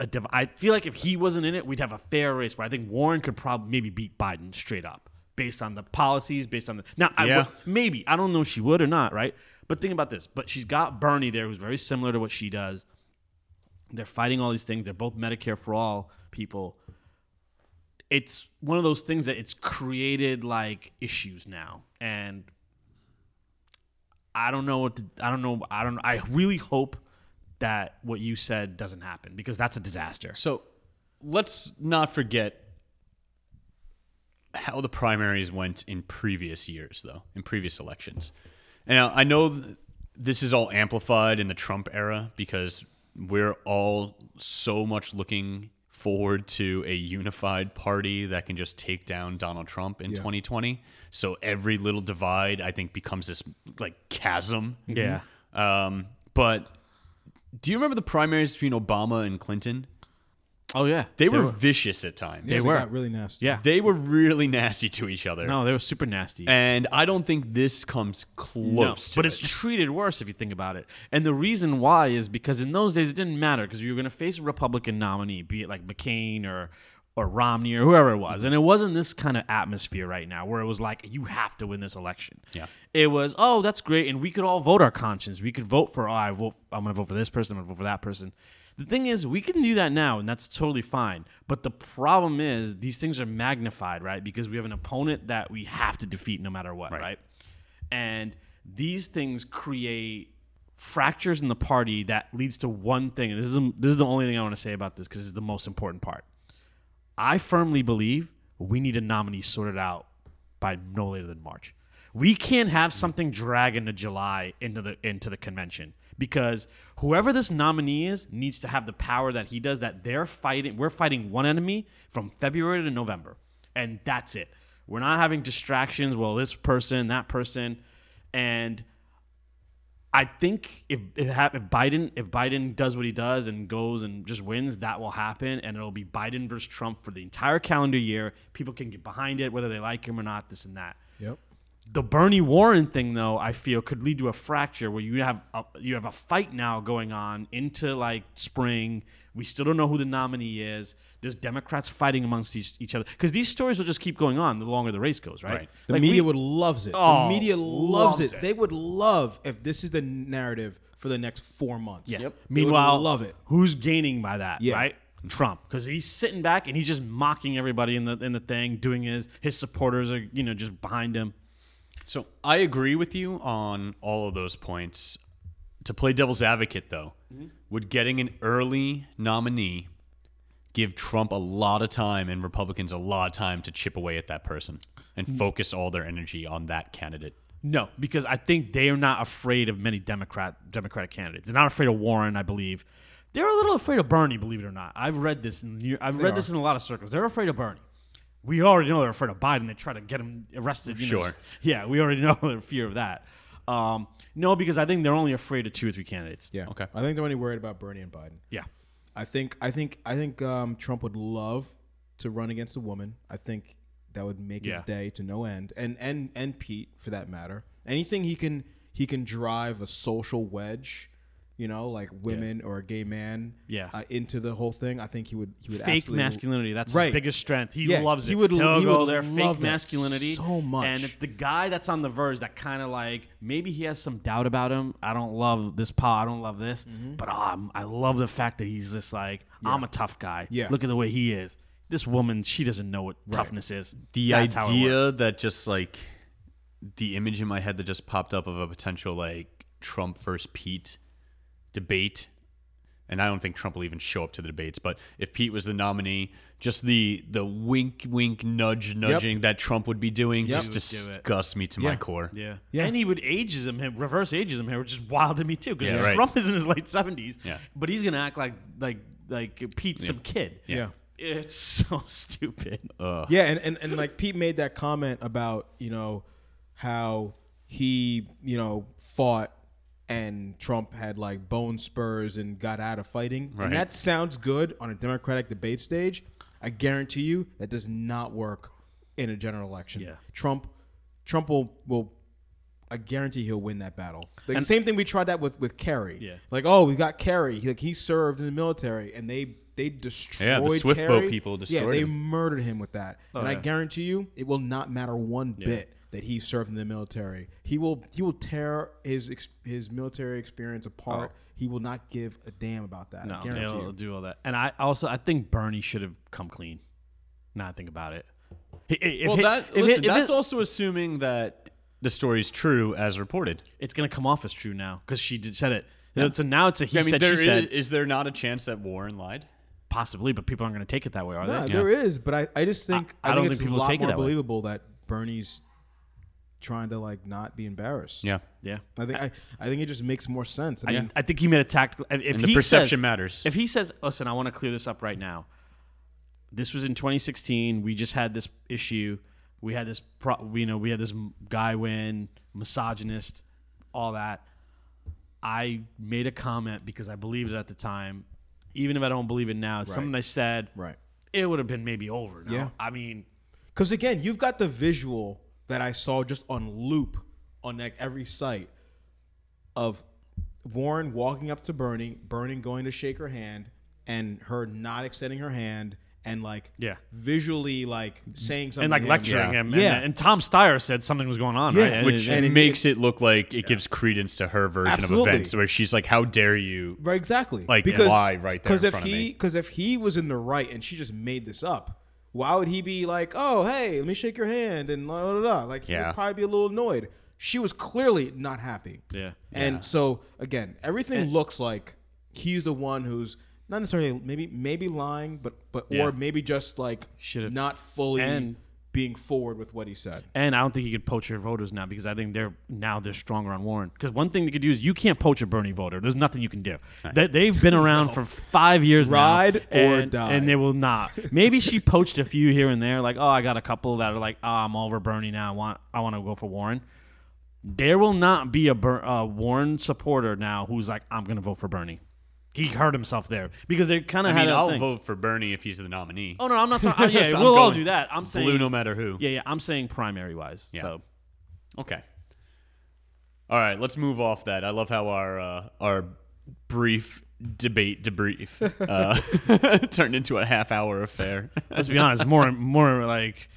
a div- I feel like if he wasn't in it, we'd have a fair race. Where I think Warren could probably maybe beat Biden straight up based on the policies, based on the now. Yeah. maybe I don't know if she would or not, right? But think about this. But she's got Bernie there, who's very similar to what she does. They're fighting all these things. They're both Medicare for all people. It's one of those things that it's created like issues now, and I don't know what to, I don't know. I don't. I really hope that what you said doesn't happen because that's a disaster. So let's not forget how the primaries went in previous years, though, in previous elections. And now I know this is all amplified in the Trump era because we're all so much looking forward to a unified party that can just take down Donald Trump in 2020. So every little divide, I think, becomes this like chasm. Yeah. Um, but do you remember the primaries between Obama and Clinton? Oh yeah. They, were, vicious at times. They, were. got really nasty. Yeah. They were really nasty to each other. No, they were super nasty. And I don't think this comes No, close to but it. it's treated worse if you think about it. And the reason why is because in those days it didn't matter because you were going to face a Republican nominee, be it like McCain or or Romney or whoever it was, and it wasn't this kind of atmosphere right now where it was like you have to win this election. Yeah. it was oh that's great, and we could all vote our conscience. We could vote for oh, I vote I'm going to vote for this person. I'm going to vote for that person. The thing is, we can do that now, and that's totally fine. But the problem is, these things are magnified, right? Because we have an opponent that we have to defeat no matter what, right? And these things create fractures in the party that leads to one thing. And this is this is the only thing I want to say about this because it's the most important part. I firmly believe we need a nominee sorted out by no later than March. We can't have something drag into July into the into the convention because whoever this nominee is needs to have the power that he does. That they're fighting. We're fighting one enemy from February to November, and that's it. We're not having distractions. Well, this person, that person, and I think if if, if Biden if Biden does what he does and goes and just wins, that will happen, and it'll be Biden versus Trump for the entire calendar year. People can get behind it, whether they like him or not. This and that. Yep. The Bernie Warren thing, though, I feel could lead to a fracture where you have a, you have a fight now going on into like spring. We still don't know who the nominee is. There's Democrats fighting amongst each, each other because these stories will just keep going on the longer the race goes, right? Right. The Like, media we- would loves it. Oh, the media loves, loves it. it. They would love if this is the narrative for the next four months. Yeah. Would Meanwhile, love it. Who's gaining by that? Yeah. Right. Trump, because he's sitting back and he's just mocking everybody in the in the thing, doing his his supporters are you know just behind him. So I agree with you on all of those points. To play devil's advocate, though, mm-hmm. would getting an early nominee give Trump a lot of time and Republicans a lot of time to chip away at that person and mm. focus all their energy on that candidate? No, because I think they are not afraid of many Democrat Democratic candidates. They're not afraid of Warren, I believe. They're a little afraid of Bernie, believe it or not. I've read this in I've read this in a lot of circles. They're afraid of Bernie. We already know they're afraid of Biden. They try to get him arrested. You know, Sure. yeah, we already know the fear of that. Um, no, because I think they're only afraid of two or three candidates. Yeah. Okay. I think they're only worried about Bernie and Biden. Yeah. I think I think I think um, Trump would love to run against a woman. I think that would make Yeah. his day to no end, and and and Pete for that matter. Anything he can he can drive a social wedge you know, like women or a gay man, Yeah. uh, into the whole thing, I think he would he would fake masculinity. That's Right. his biggest strength. He Yeah, loves it. he would- He'll he go would there, love fake that masculinity so much. And it's the guy that's on the verge that kind of like maybe he has some doubt about him. I don't love this paw. I don't love this, Mm-hmm. but um, I love the fact that he's just like I'm a tough guy. Yeah. look at the way he is. This woman, she doesn't know what toughness is. The That's idea that just like the image in my head that just popped up of a potential like Trump versus Pete debate, and I don't think Trump will even show up to the debates. But if Pete was the nominee, just the the wink, wink, nudge, nudging that Trump would be doing Yep. just He would do it. disgusts me to my Yeah. core. Yeah. Yeah. And he would ageism him, reverse ageism here, which is wild to me too. Because Yeah, right. Trump is in his late seventies. Yeah. But he's gonna act like like like Pete's some kid. Yeah. It's so stupid. Yeah, and, and, and like Pete made that comment about, you know, how he, you know, fought and Trump had like bone spurs and got out of fighting. Right. And that sounds good on a Democratic debate stage. I guarantee you that does not work in a general election. Yeah. Trump Trump will will I guarantee he'll win that battle. The same thing we tried that with with Kerry. Yeah. Like, oh, we got Kerry. He, like he served in the military and they they destroyed Yeah, the Swift boat Kerry. people Yeah, destroyed they him. murdered him with that. Oh, and I guarantee you, it will not matter one bit that he served in the military. He will he will tear his ex, his military experience apart. Oh. He will not give a damn about that. No, I guarantee they'll you. do all that. And I also I think Bernie should have come clean. Now I think about it. If Well, it- that if listen, if that's it- also assuming that the story's true as reported. it's gonna come off as true now because she did said it. So now it's a he I mean, said there she is, said is there not a chance that Warren lied? possibly, but people aren't gonna take it that way, are Nah, they? there is, but I, I just think I- I, I don't think think it's people a lot take it more that way. believable that Bernie's trying to like not be embarrassed. Yeah, Yeah. I think I, I think it just makes more sense. I I, mean, I think he made a tactical. If if and the he perception says, matters. If he says, "Listen, I want to clear this up right now," this was in 2016. We just had this issue. We had this, pro, you know, we had this guy win, misogynist, all that. I made a comment because I believed it at the time. Even if I don't believe it now, it's something I said. right. It would have been maybe over. Now. Yeah. I mean, Because again, you've got the visual that I saw just on loop on like every site of Warren walking up to Bernie, Bernie going to shake her hand, and her not extending her hand, and like Yeah. visually like saying something and like to him. lecturing Yeah. him. Yeah. And, and Tom Steyer said something was going on. Yeah, right? And which it- and it- makes it look like it gives credence to her version Absolutely. of events, where she's like, "How dare you?" Right, exactly. Like, because, lie right there Because in if front of he, me. because if he was in the right and she just made this up, why would he be like, "Oh, hey, let me shake your hand," and blah blah blah? Like, he Yeah. would probably be a little annoyed. She was clearly not happy. Yeah. And so again, everything looks like he's the one who's not necessarily maybe maybe lying, but but Yeah. or maybe just like Should've- not fully and- being forward with what he said. And I don't think he could poach your voters now because I think they're now they're stronger on Warren. Because one thing they could do is you can't poach a Bernie voter. There's nothing you can do. They, they've been around for five years Ride now, or and, die. and they will not. Maybe she poached a few here and there. Like, oh, I got a couple that are like, oh, I'm over Bernie now. I want I want to go for Warren. There will not be a Ber- uh, Warren supporter now who's like, I'm going to vote for Bernie. He hurt himself there because they kind I of had mean, a I'll thing. vote for Bernie if he's the nominee. Oh no, I'm not talking. Yeah, So we'll all do that. I'm saying Blue, no matter who. Yeah, yeah. I'm saying primary wise. Yeah. So Okay. All right, let's move off that. I love how our uh, our brief debate debrief uh, turned into a half hour affair. let's be honest, more more like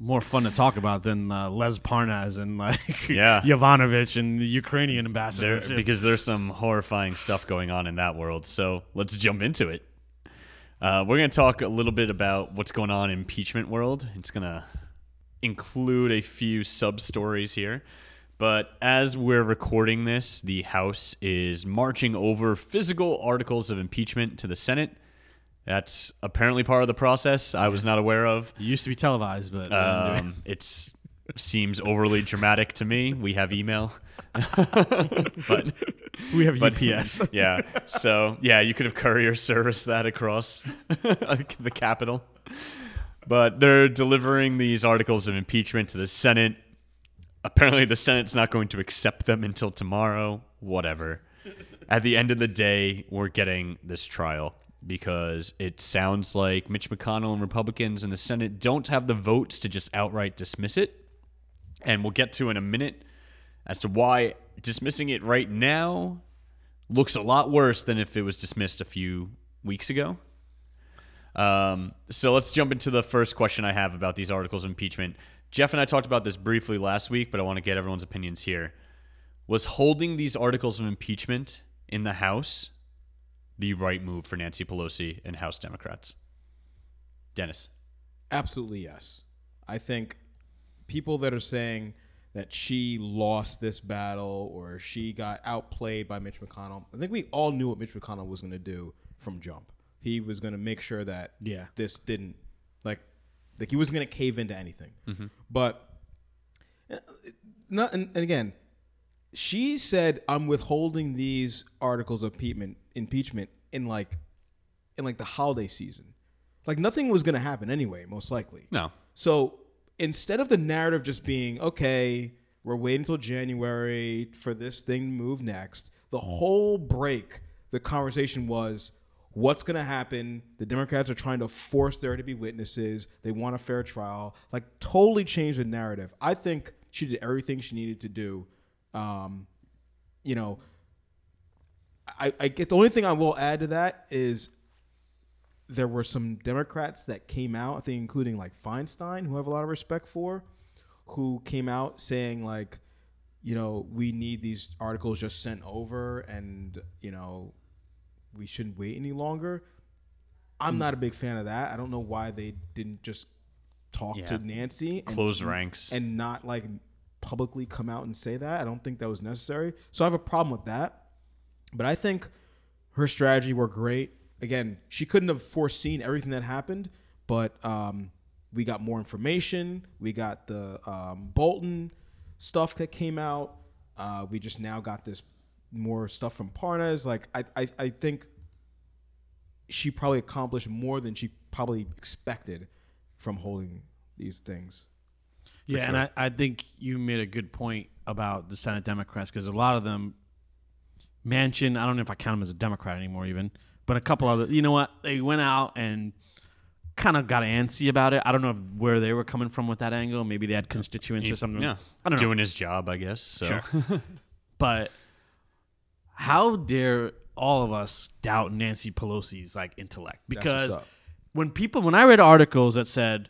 more fun to talk about than uh, Lev Parnas and like Yeah. Yovanovitch and the Ukrainian ambassador. there, because there's some horrifying stuff going on in that world. So let's jump into it. Uh, we're going to talk a little bit about what's going on in impeachment world. It's going to include a few sub stories here. But as we're recording this, the House is marching over physical articles of impeachment to the Senate. That's apparently part of the process I was not aware of. it used to be televised, but they it. Um, seems overly dramatic to me. We have email, but we have but UPS. yeah. So yeah, you could have courier service that across the capital. But they're delivering these articles of impeachment to the Senate. Apparently, the Senate's not going to accept them until tomorrow. Whatever. At the end of the day, we're getting this trial because it sounds like Mitch McConnell and Republicans in the Senate don't have the votes to just outright dismiss it. And we'll get to in a minute as to why dismissing it right now looks a lot worse than if it was dismissed a few weeks ago. Um, so let's jump into the first question I have about these articles of impeachment. Jeff and I talked about this briefly last week, but I want to get everyone's opinions here. Was holding these articles of impeachment in the House the right move for Nancy Pelosi and House Democrats? Dennis. Absolutely yes. I think people that are saying that she lost this battle or she got outplayed by Mitch McConnell, I think we all knew what Mitch McConnell was going to do from jump. He was going to make sure that Yeah. this didn't like like he wasn't going to cave into anything. But uh, not and, and again, she said I'm withholding these articles of impeachment impeachment in like in like the holiday season. Like nothing was going to happen anyway, most likely. No. So instead of the narrative just being, okay, we're waiting until January for this thing to move next, the whole break, the conversation was, what's going to happen? The Democrats are trying to force there to be witnesses. They want a fair trial. Like, totally changed the narrative. I think she did everything she needed to do. Um, you know, I, I get the only thing I will add to that is there were some Democrats that came out, I think, including like Feinstein, who I have a lot of respect for, who came out saying like, you know, we need these articles just sent over, and you know, we shouldn't wait any longer. I'm hmm. not a big fan of that. I don't know why they didn't just talk Yeah. to Nancy and, Close ranks. and not like publicly come out and say that. I don't think that was necessary. So I have a problem with that. But I think her strategy were great. Again, she couldn't have foreseen everything that happened, but um, we got more information. We got the um, Bolton stuff that came out. Uh, we just now got this more stuff from Parnas. Like I, I, I think she probably accomplished more than she probably expected from holding these things. Yeah, and I, I think you made a good point about the Senate Democrats because a lot of them, Manchin, I don't know if I count him as a Democrat anymore, even, but a couple other, you know what? They went out and kind of got antsy about it. I don't know where they were coming from with that angle. Maybe they had constituents or something. Yeah. I don't know. Doing his job, I guess. So. Sure. But how dare all of us doubt Nancy Pelosi's like intellect? Because when people, when I read articles that said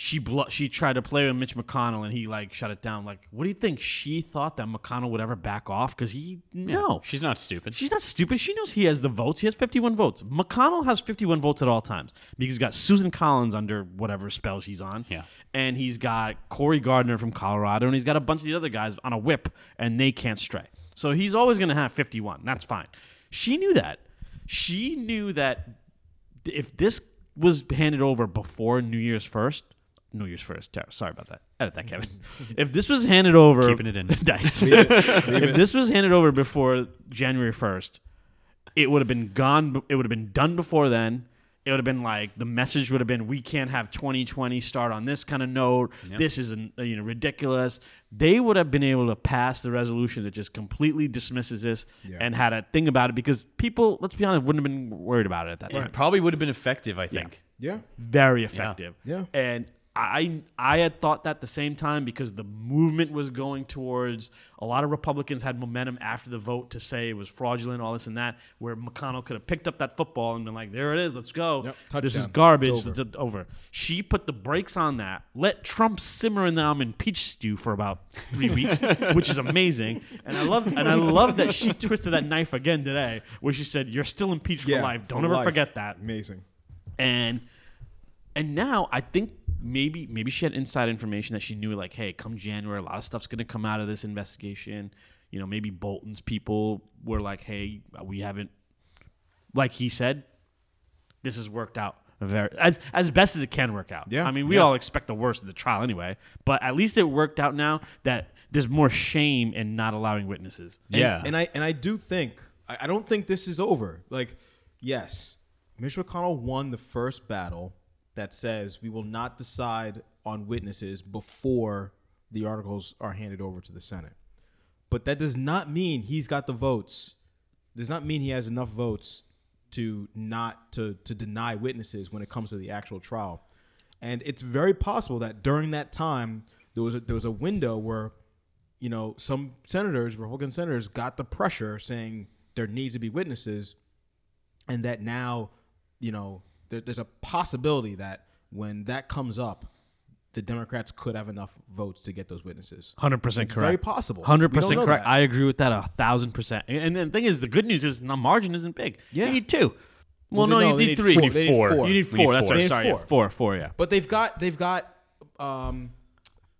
she blo- she tried to play with Mitch McConnell and he like shut it down, like, what do you think she thought that McConnell would ever back off? Because he no, She's not stupid. She's not stupid. She knows he has the votes. He has 51 votes. McConnell has 51 votes at all times because he's got Susan Collins under whatever spell she's on. Yeah. And he's got Cory Gardner from Colorado, and he's got a bunch of the other guys on a whip, and they can't stray. So he's always going to have 51. That's fine. She knew that. She knew that if this was handed over before New Year's 1st, New Year's 1st, ter- sorry about that. Edit that, Kevin. if this was handed over. Keeping it in. nice. if this was handed over before January 1st, it would have been gone. It would have been done before then. It would have been like the message would have been, "We can't have 2020 start on this kind of note. This is you know ridiculous." They would have been able to pass the resolution that just completely dismisses this and had a thing about it because people, let's be honest, wouldn't have been worried about it at that time. It probably would have been effective, I think. Yeah. Very effective. Yeah. And I I had thought that the same time because the movement was going towards a lot of Republicans had momentum after the vote to say it was fraudulent, all this and that, where McConnell could have picked up that football and been like, "There it is, let's go. Yep, This is garbage." Over. th- over. She put the brakes on that. Let Trump simmer in the um, almond peach stew for about three weeks, which is amazing. And I love and I love that she twisted that knife again today, where she said, "You're still impeached for life. Don't for ever life. forget that." Amazing. and and now I think maybe maybe she had inside information that she knew like, hey, come January, a lot of stuff's gonna come out of this investigation. You know, maybe Bolton's people were like, hey, we haven't, like he said, this has worked out very as as best as it can work out. Yeah, I mean, we yeah. all expect the worst of the trial anyway, but at least it worked out now that there's more shame in not allowing witnesses. And- Yeah. and I and I do think I, I don't think this is over. Like, yes, Mitch McConnell won the first battle that says we will not decide on witnesses before the articles are handed over to the Senate. But that does not mean he's got the votes. Does not mean he has enough votes to not to to deny witnesses when it comes to the actual trial. And it's very possible that during that time there was a, there was a window where you know, some senators, Republican senators, got the pressure saying, there needs to be witnesses, and that now, you know, there, there's a possibility that when that comes up, the Democrats could have enough votes to get those witnesses. Hundred percent correct. very possible. Hundred percent correct. that. I agree with that a thousand percent. And, and the thing is, the good news is the margin isn't big. Yeah. You need two. Well, Well, no, they- you no, they need need three. four. You need need four. four. You need four. That's four. right. They Sorry, yeah. four. four. Four. Yeah. But they've got they've got um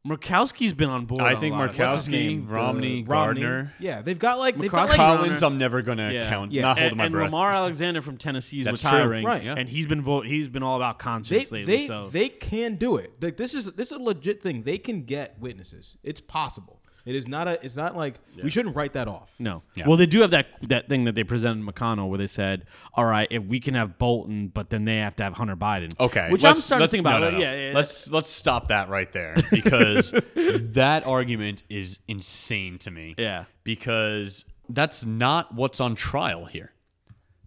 Murkowski's been on board. I think a lot Murkowski- what's his name? Romney, The- Gardner. Yeah, they've got like they've got McCarthy. like Collins, I'm never gonna Yeah. count. Yeah. Not holding and, my and breath. Lamar Alexander from Tennessee is That's retiring, true. Right. Yeah. And he's been vote. He's been all about they conscience lately. they so they can do it. Like this is this is a legit thing. They can get witnesses. It's possible. It is not a. It's not like we shouldn't write that off. No. Yeah. Well, they do have that that thing that they presented McConnell where they said, "All right, if we can have Bolton, but then they have to have Hunter Biden." Okay, Which I'm starting to think about. no, Like, no, no. Yeah, yeah. let's let's stop that right there because that argument is insane to me. Yeah. because that's not what's on trial here.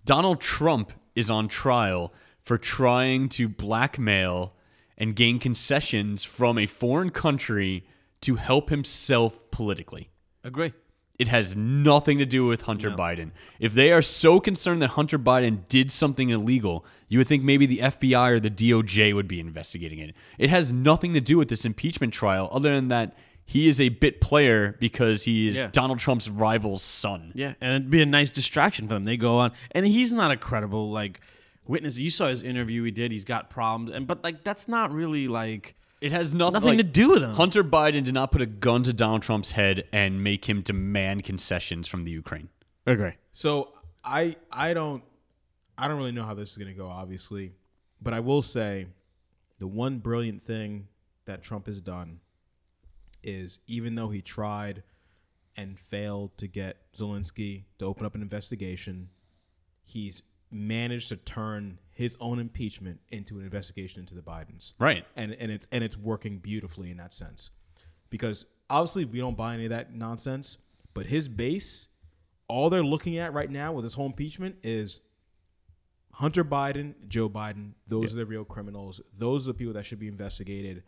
Donald Trump is on trial for trying to blackmail and gain concessions from a foreign country to help himself politically. agree. It has nothing to do with Hunter Biden. If they are so concerned that Hunter Biden did something illegal, you would think maybe the FBI or the DOJ would be investigating it. It has nothing to do with this impeachment trial, other than that he is a bit player because he is Yeah. Donald Trump's rival's son. Yeah, and it'd be a nice distraction for them. They go on, and he's not a credible like witness. You saw his interview he did. He's got problems, and but like that's not really like It has nothing, Nothing like, to do with him. Hunter Biden did not put a gun to Donald Trump's head and make him demand concessions from the Ukraine. Okay. So I I don't I don't really know how this is going to go, obviously, but I will say the one brilliant thing that Trump has done is even though he tried and failed to get Zelensky to open up an investigation, he's managed to turn his own impeachment into an investigation into the Bidens. Right. and and it's and it's working beautifully in that sense. Because obviously we don't buy any of that nonsense but his base all they're looking at right now with this whole impeachment is hunter biden joe biden. Those are the real criminals. Those are the people that should be investigated.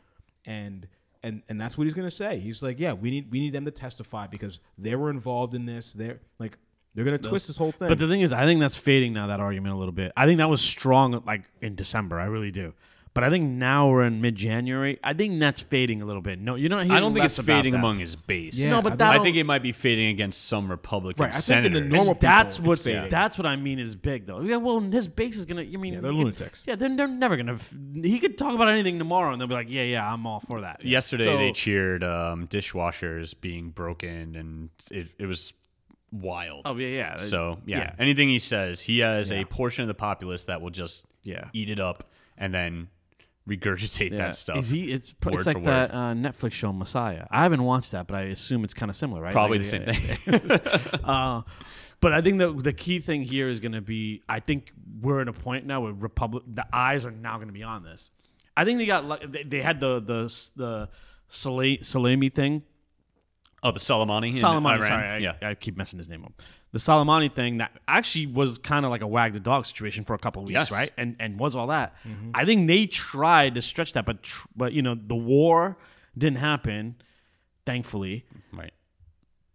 And and and that's what he's going to say. He's like yeah we need we need them to testify because they were involved in this. They're like they're going to twist this whole thing But the thing is, I think that's fading now. That argument a little bit. I think that was strong, like in December. I really do. But I think now we're in mid-January. I think that's fading a little bit. No, you're not. I don't think less it's about fading that. among his base. Yeah, No, but I that I think it might be fading against some Republican Right, I think in the senators. normal- that's people, what's it's fading. that's what I mean is big though. Yeah, well, his base is gonna. I mean, Yeah, they're you could- lunatics. Yeah, they're, they're never gonna. f- He could talk about anything tomorrow, and they'll be like, "Yeah, yeah, I'm all for that." Yesterday So- they cheered um, dishwashers being broken, and it, it was wild. Oh yeah, yeah. So yeah, yeah. anything he says, he has Yeah. a portion of the populace that will just Yeah. eat it up and then regurgitate Yeah. that stuff. Is he? It's it's like that uh, Netflix show Messiah. I haven't watched that, but I assume it's kind of similar, right? Probably Like, the same yeah, thing. uh, but I think the the key thing here is going to be. I think we're at a point now where Republic. The eyes are now going to be on this. I think they got. They, they had the the the Sala- Salami thing. Oh, the Soleimani. in Soleimani. Iran? Sorry, I, yeah. I keep messing his name up. The Soleimani thing that actually was kind of like a wag the dog situation for a couple of weeks, Yes. right? And and was all that. Mm-hmm. I think they tried to stretch that, but tr- but you know the war didn't happen, thankfully. Right.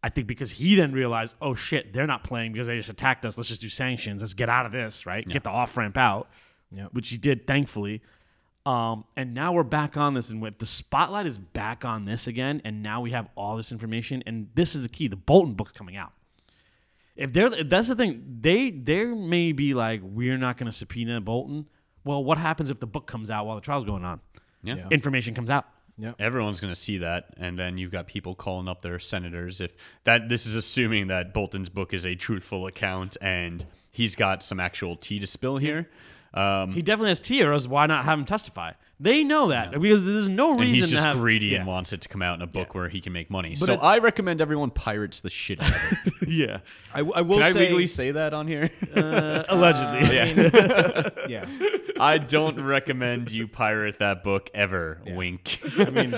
I think because he then realized, oh shit, they're not playing because they just attacked us. Let's just do sanctions. Let's get out of this, right? Get the off ramp out, Yep. which he did, thankfully. Um, and now we're back on this, and with the spotlight is back on this again, and now we have all this information, and this is the key: the Bolton book's coming out. If they're if that's the thing, they they may be like, we're not going to subpoena Bolton. Well, what happens if the book comes out while the trial's going on? Yeah. Yeah. Information comes out. Yeah, everyone's going to see that, and then you've got people calling up their senators. If that, this is assuming that Bolton's book is a truthful account, and he's got some actual tea to spill here. Um, He definitely has tears. Why not have him testify? They know that because there's no and reason he's to just have greedy yeah. and wants it to come out in a book where he can make money. so it- I recommend everyone pirates the shit out of it. yeah, I, I will Can I say legally say that on here? uh, allegedly. yeah. yeah I don't recommend you pirate that book ever. Wink. I mean,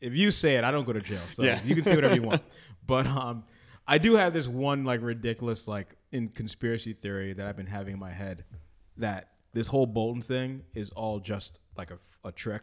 if you say it, I don't go to jail. So Yeah. you can say whatever you want. But um, I do have this one like ridiculous like in conspiracy theory that I've been having in my head that this whole Bolton thing is all just like a, a trick,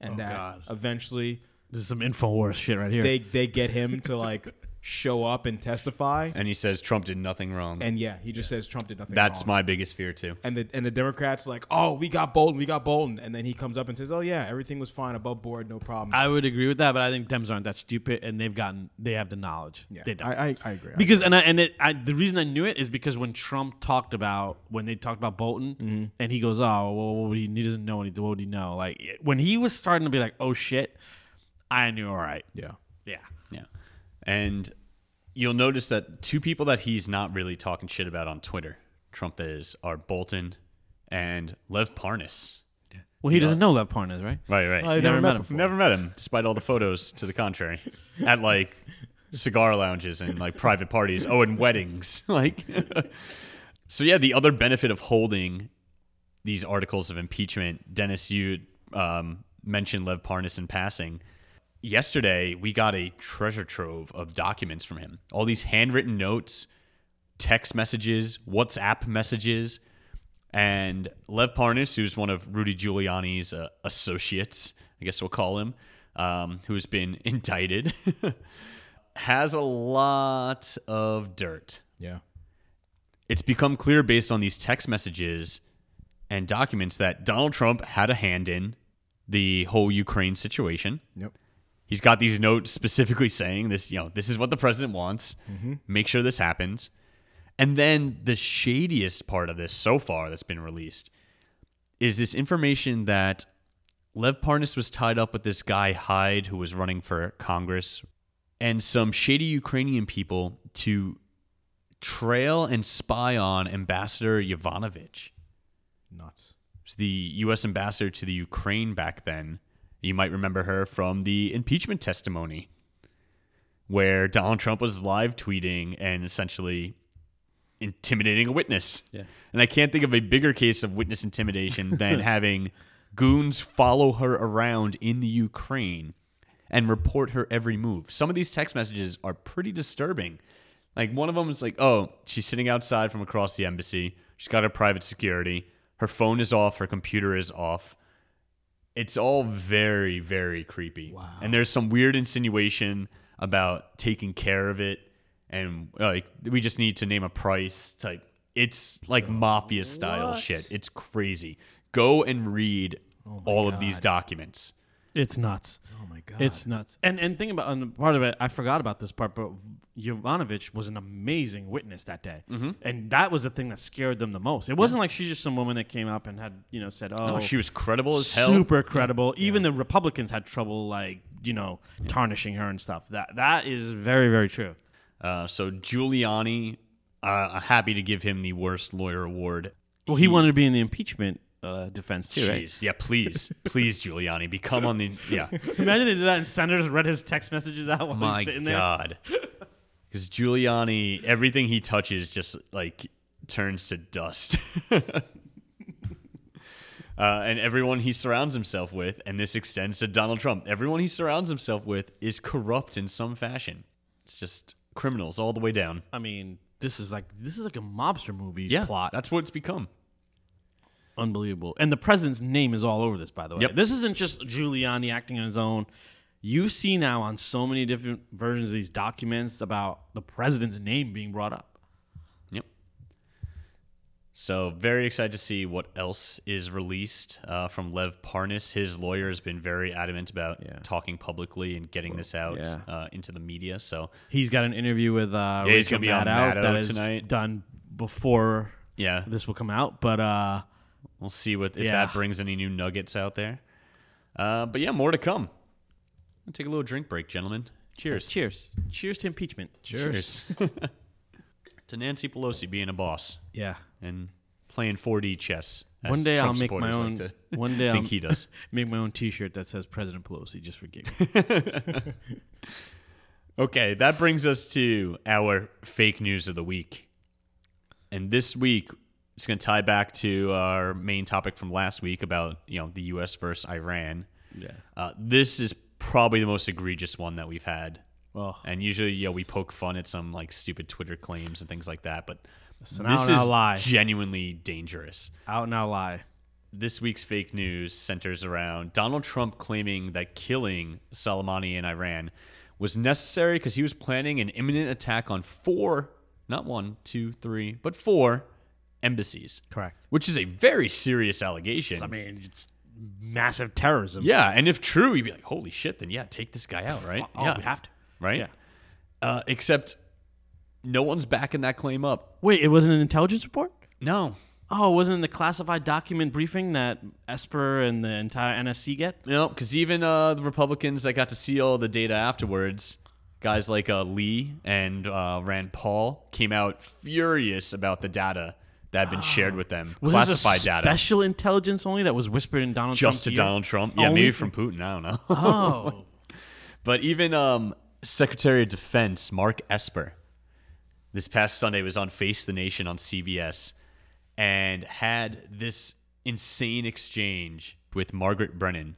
and Oh, that God. eventually This is some Infowars shit right here. they they get him to like show up and testify. And he says Trump did nothing wrong. And yeah, he just says Trump did nothing That's wrong. my biggest fear too. and the and the Democrats like, oh, we got Bolton, we got Bolton, and then he comes up and says, oh yeah, everything was fine, above board, no problem. I would agree with that, but I think Dems aren't that stupid, and they've gotten they have the knowledge. yeah, they don't. I, I, I agree. because and I, and it I, the reason I knew it is because when Trump talked about when they talked about Bolton Mm-hmm. and he goes oh well what would he, he doesn't know anything what would he know like when he was starting to be like oh shit I knew all right yeah, yeah Yeah. And you'll notice that two people that he's not really talking shit about on Twitter, Trump that is, are Bolton and Lev Parnas. well he doesn't know Lev Parnas right Right, right. I've never never, met met him. before. Never met him, despite all the photos to the contrary, at like cigar lounges and like private parties. Oh, and weddings. like, so yeah, the other benefit of holding these articles of impeachment, Dennis, you um, mentioned Lev Parnas in passing. Yesterday, we got a treasure trove of documents from him. All these handwritten notes, text messages, WhatsApp messages. And Lev Parnas, who's one of Rudy Giuliani's uh, associates, I guess we'll call him, um, who's been indicted, has a lot of dirt. yeah, It's become clear based on these text messages and documents that Donald Trump had a hand in the whole Ukraine situation. yep, He's got these notes specifically saying this, you know, this is what the president wants. Mm-hmm. Make sure this happens. And then the shadiest part of this so far that's been released is this information that Lev Parnas was tied up with this guy Hyde who was running for Congress and some shady Ukrainian people to trail and spy on Ambassador Yovanovitch nuts. the U.S. ambassador to the Ukraine back then. You might remember her from the impeachment testimony, where Donald Trump was live tweeting and essentially intimidating a witness. Yeah. And I can't think of a bigger case of witness intimidation than having goons follow her around in the Ukraine and report her every move. Some of these text messages are pretty disturbing. Like one of them is like, "Oh, she's sitting outside from across the embassy. She's got her private security. Her phone is off. Her computer is off." It's all very, very creepy. Wow. And there's some weird insinuation about taking care of it, and like we just need to name a price. It's like it's like mafia style what? shit. It's crazy. Go and read all of these documents. It's nuts Oh my god, it's nuts and and think about and part of it I forgot about this part but Yovanovitch was an amazing witness that day Mm-hmm. and that was the thing that scared them the most it wasn't like she's just some woman that came up and had you know said oh Oh, she was credible as hell. super credible. Even the Republicans had trouble, like you know, tarnishing her and stuff. That that is very very true. Uh, so Giuliani, uh, happy to give him the worst lawyer award. Well, he wanted to be in the impeachment uh, defense too, right? Yeah, please, please, Giuliani, become on the yeah. Imagine they did that and senators read his text messages out while My he's sitting there. God, because Giuliani, everything he touches just like turns to dust. Uh, and everyone he surrounds himself with, and this extends to Donald Trump, everyone he surrounds himself with is corrupt in some fashion. It's just criminals all the way down. I mean, this is like this is like a mobster movie Yeah, plot. that's what it's become. Unbelievable. And the president's name is all over this, by the way. Yep. This isn't just Giuliani acting on his own. You see now on so many different versions of these documents about the president's name being brought up. Yep. So very excited to see what else is released uh, from Lev Parnas. His lawyer has been very adamant about Yeah. talking publicly and getting this out yeah. uh, into the media. So He's got an interview with uh, Yeah, he's gonna be on Maddow Maddow that is tonight. done before yeah, this will come out. But uh, we'll see what if Yeah. that brings any new nuggets out there. Uh, but yeah, more to come. We'll take a little drink break, gentlemen. Cheers. cheers, cheers to impeachment. Cheers. to Nancy Pelosi being a boss Yeah. and playing 4D chess. One day Trump I'll make my own. like one day I'll think he does. make my own T-shirt that says President Pelosi just for giggles. Okay, that brings us to our fake news of the week. And this week, it's going to tie back to our main topic from last week about, you know, the US versus Iran. yeah. Uh, this is probably the most egregious one that we've had. Well, And usually, you know, we poke fun at some like stupid Twitter claims and things like that, but this is lie. genuinely dangerous. out and out lie. This week's fake news centers around Donald Trump claiming that killing Soleimani in Iran was necessary because he was planning an imminent attack on four, not one, two, three, but four embassies. Correct. Which is a very serious allegation. I mean, it's massive terrorism. yeah, and if true, you'd be like, holy shit, then yeah, take this guy out, right? Oh, yeah, we have to. right? Yeah. Uh, except no one's backing that claim up. Wait, it wasn't an intelligence report? No. Oh, it wasn't in the classified document briefing that Esper and the entire NSC get? No, because even uh, the Republicans that got to see all the data afterwards, guys like uh, Lee and uh, Rand Paul came out furious about the data that had been shared with them, Was classified this a data, special intelligence only that was whispered in Donald Trump. just Trump's to ear? Donald Trump. Yeah, Only maybe from- from Putin. I don't know. Oh. But even um, Secretary of Defense Mark Esper, this past Sunday was on Face the Nation on CBS, and had this insane exchange with Margaret Brennan.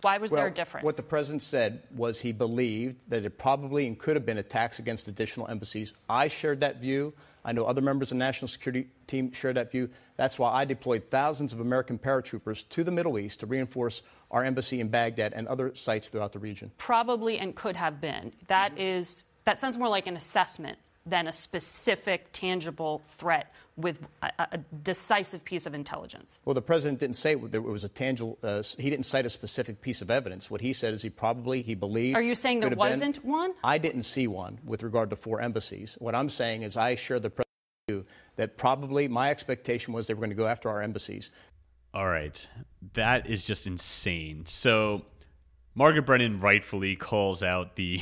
Why was Well, there a difference? What the president said was he believed that it probably and could have been attacks against additional embassies. I shared that view. I know other members of the national security team share that view. That's why I deployed thousands of American paratroopers to the Middle East to reinforce our embassy in Baghdad and other sites throughout the region. Probably and could have been. That mm-hmm. is that sounds more like an assessment than a specific, tangible threat with a, a decisive piece of intelligence. Well, the president didn't say there was a tangible. Uh, he didn't cite a specific piece of evidence. What he said is he probably he believed. Are you saying there could have been- wasn't one? I didn't see one with regard to four embassies. What I'm saying is I share the president that probably my expectation was they were going to go after our embassies. All right. That is just insane. So Margaret Brennan rightfully calls out the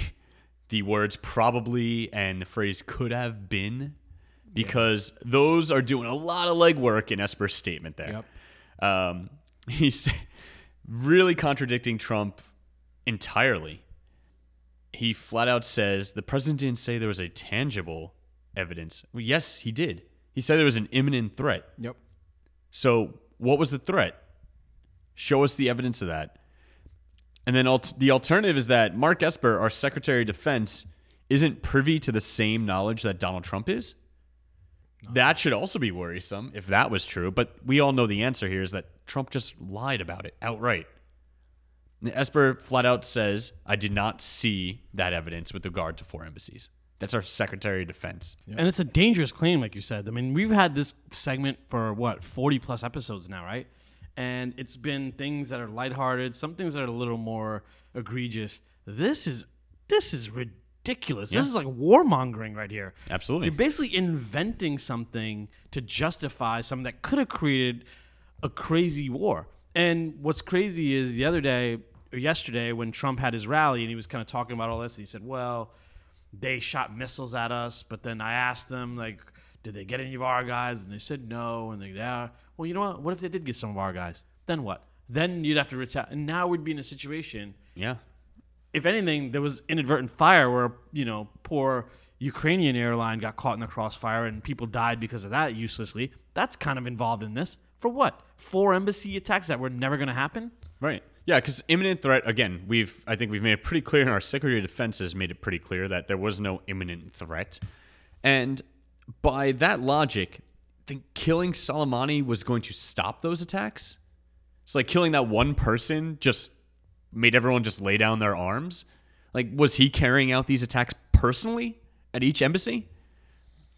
the words probably and the phrase could have been because those are doing a lot of legwork in Esper's statement there. Um, he's really contradicting Trump entirely. He flat out says the president didn't say there was a tangible evidence. Well, yes, he did. He said there was an imminent threat. Yep. So, what was the threat? Show us the evidence of that. And then alt- the alternative is that Mark Esper, our Secretary of Defense, isn't privy to the same knowledge that Donald Trump is. That should also be worrisome if that was true. But we all know the answer here is that Trump just lied about it outright. Esper flat out says, I did not see that evidence with regard to four embassies. That's our Secretary of Defense. And it's a dangerous claim, like you said. I mean, we've had this segment for what, 40 plus episodes now, right? And it's been things that are lighthearted, some things that are a little more egregious. This is this is ridiculous. Yeah. This is like warmongering right here. Absolutely. You're basically inventing something to justify something that could have created a crazy war. And what's crazy is the other day or yesterday when Trump had his rally and he was kind of talking about all this, he said, "Well, they shot missiles at us, but then I asked them like, did they get any of our guys? And they said no, and they yeah. Well, you know what? What if they did get some of our guys? Then what? Then you'd have to retaliate. And now we'd be in a situation Yeah. If anything, there was inadvertent fire where you know poor Ukrainian airline got caught in the crossfire and people died because of that uselessly. That's kind of involved in this. For what? Four embassy attacks that were never going to happen. Right. Yeah, because imminent threat. Again, we've I think we've made it pretty clear, and our Secretary of Defense has made it pretty clear that there was no imminent threat. And by that logic, think killing Soleimani was going to stop those attacks. It's like killing that one person just made everyone just lay down their arms. Like, was he carrying out these attacks personally at each embassy?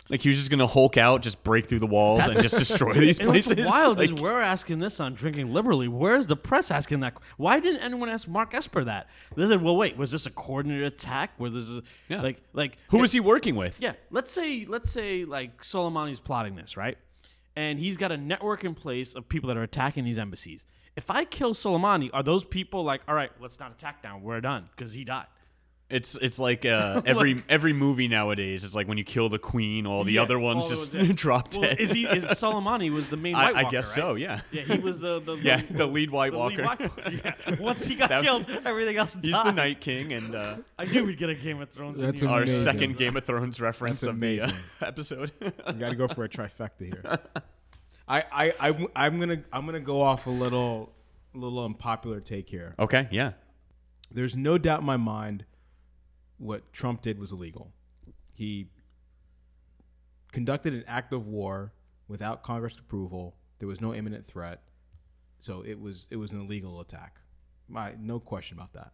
Like he was just gonna Hulk out, just break through the walls, and just destroy these what's places. wild Like- is we're asking this on Drinking Liberally. Where's the press asking that? Why didn't anyone ask Mark Esper that? They said, "Well, wait, was this a coordinated attack? Was this is Yeah. like like who was he working with? Yeah, let's say let's say like Soleimani's plotting this, right? And he's got a network in place of people that are attacking these embassies. If I kill Soleimani, are those people like, all right, let's not attack now, we're done because he died? It's it's like uh, every every movie nowadays. It's like when you kill the queen, all the Yeah, other ones just ones, yeah. drop Well, dead. is he? Is Soleimani was the main I- White I Walker, guess right? so, yeah. Yeah, he was the, the Yeah, the lead White the lead Walker. White Walker, yeah. Once he got That- killed, everything else He's died. the Night King, and uh, I knew we'd get a Game of Thrones. in That's here. our second Game of Thrones reference That's of the uh, amazing. episode. You got to go for a trifecta here. I, I, I, I'm gonna, I'm gonna go off a little, little unpopular take here. okay, yeah, There's no doubt in my mind what Trump did was illegal. He conducted an act of war without Congress approval. There was no imminent threat, so it was it was an illegal attack. My no question about that.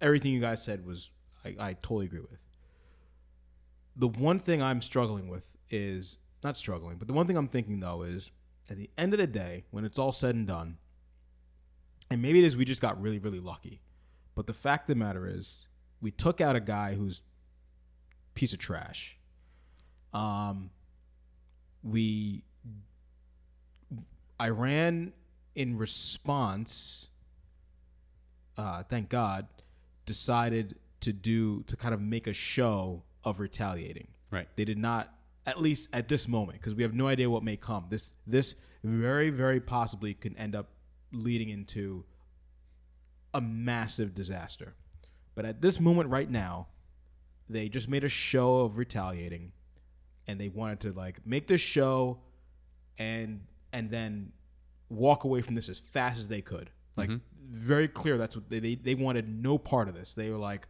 everything you guys said was I, I totally agree with. The one thing I'm struggling with is not struggling, but the one thing I'm thinking though is at the end of the day, when it's all said and done, and maybe it is we just got really, really lucky. But the fact of the matter is, we took out a guy who's piece of trash. Um, we Iran in response, uh, thank God, decided to do to kind of make a show of retaliating. Right. They did not, at least at this moment, because we have no idea what may come. This this very very possibly can end up leading into a massive disaster. But at this moment right now, they just made a show of retaliating and they wanted to like make this show and and then walk away from this as fast as they could. Like mm-hmm. very clear that's what they, they they wanted no part of this. They were like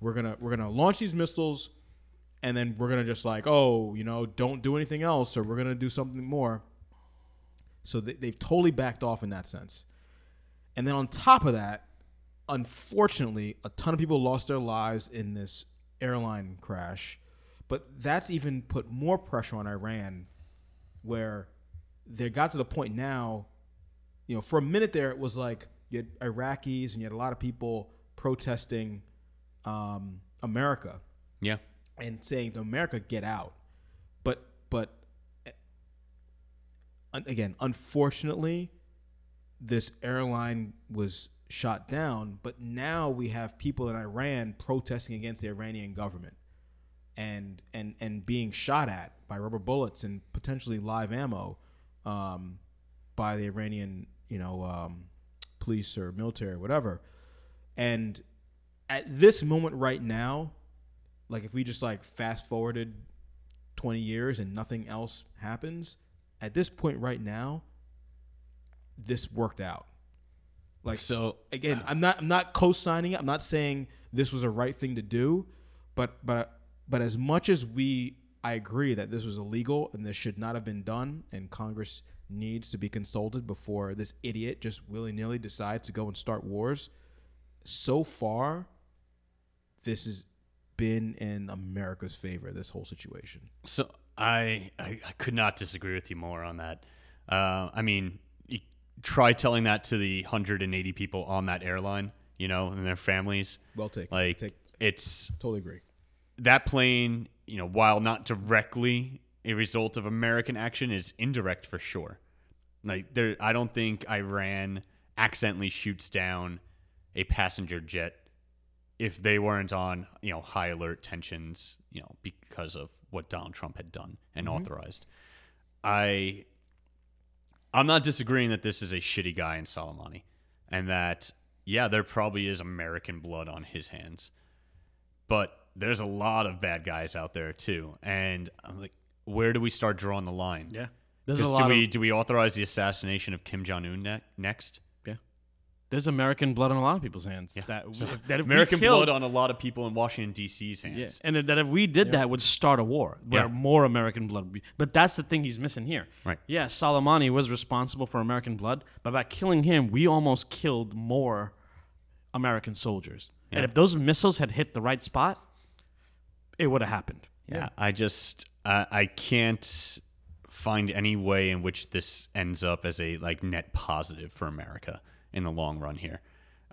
we're going to we're going to launch these missiles and then we're going to just like, "Oh, you know, don't do anything else or we're going to do something more." So they, they've totally backed off in that sense. And then on top of that, unfortunately, a ton of people lost their lives in this airline crash. But that's even put more pressure on Iran, where they got to the point now, you know, for a minute there, it was like you had Iraqis and you had a lot of people protesting um, America Yeah. and saying to America, get out. But, but again, unfortunately, this airline was shot down, but now we have people in Iran protesting against the Iranian government and and and being shot at by rubber bullets and potentially live ammo um, by the Iranian, you know, um, police or military or whatever. And at this moment right now, like if we just like fast forwarded 20 years and nothing else happens, at this point right now, this worked out. Like So again, I'm not I'm not co-signing it. I'm not saying this was a right thing to do, but but but as much as we I agree that this was illegal and this should not have been done and Congress needs to be consulted before this idiot just willy-nilly decides to go and start wars. So far, this has been in America's favor this whole situation. So I, I I could not disagree with you more on that. Uh, I mean, try telling that to the 180 people on that airline, you know, and their families. Well taken. Like Take- it's Totally agree. that plane, you know, while not directly a result of American action, is indirect for sure. Like there, I don't think Iran accidentally shoots down a passenger jet if they weren't on, you know, high alert tensions, you know, because of what Donald Trump had done and mm-hmm. authorized. I, I'm not disagreeing that this is a shitty guy in Soleimani, and that yeah, there probably is American blood on his hands but there's a lot of bad guys out there too. And I'm like, where do we start drawing the line? Yeah. There's a lot do we of do we authorize the assassination of Kim Jong Un ne- next? Yeah. There's American blood on a lot of people's hands. That, So, that if we American killed- blood on a lot of people in Washington D.C.'s Yeah, hands. and that if we did that, would start a war where Yeah. more American blood would be. But that's the thing he's missing here. Right. Yeah, Soleimani was responsible for American blood, but by killing him, we almost killed more American soldiers. And if those missiles had hit the right spot, it would have happened. Yeah, I just I I can't find any way in which this ends up as a like net positive for America in the long run here.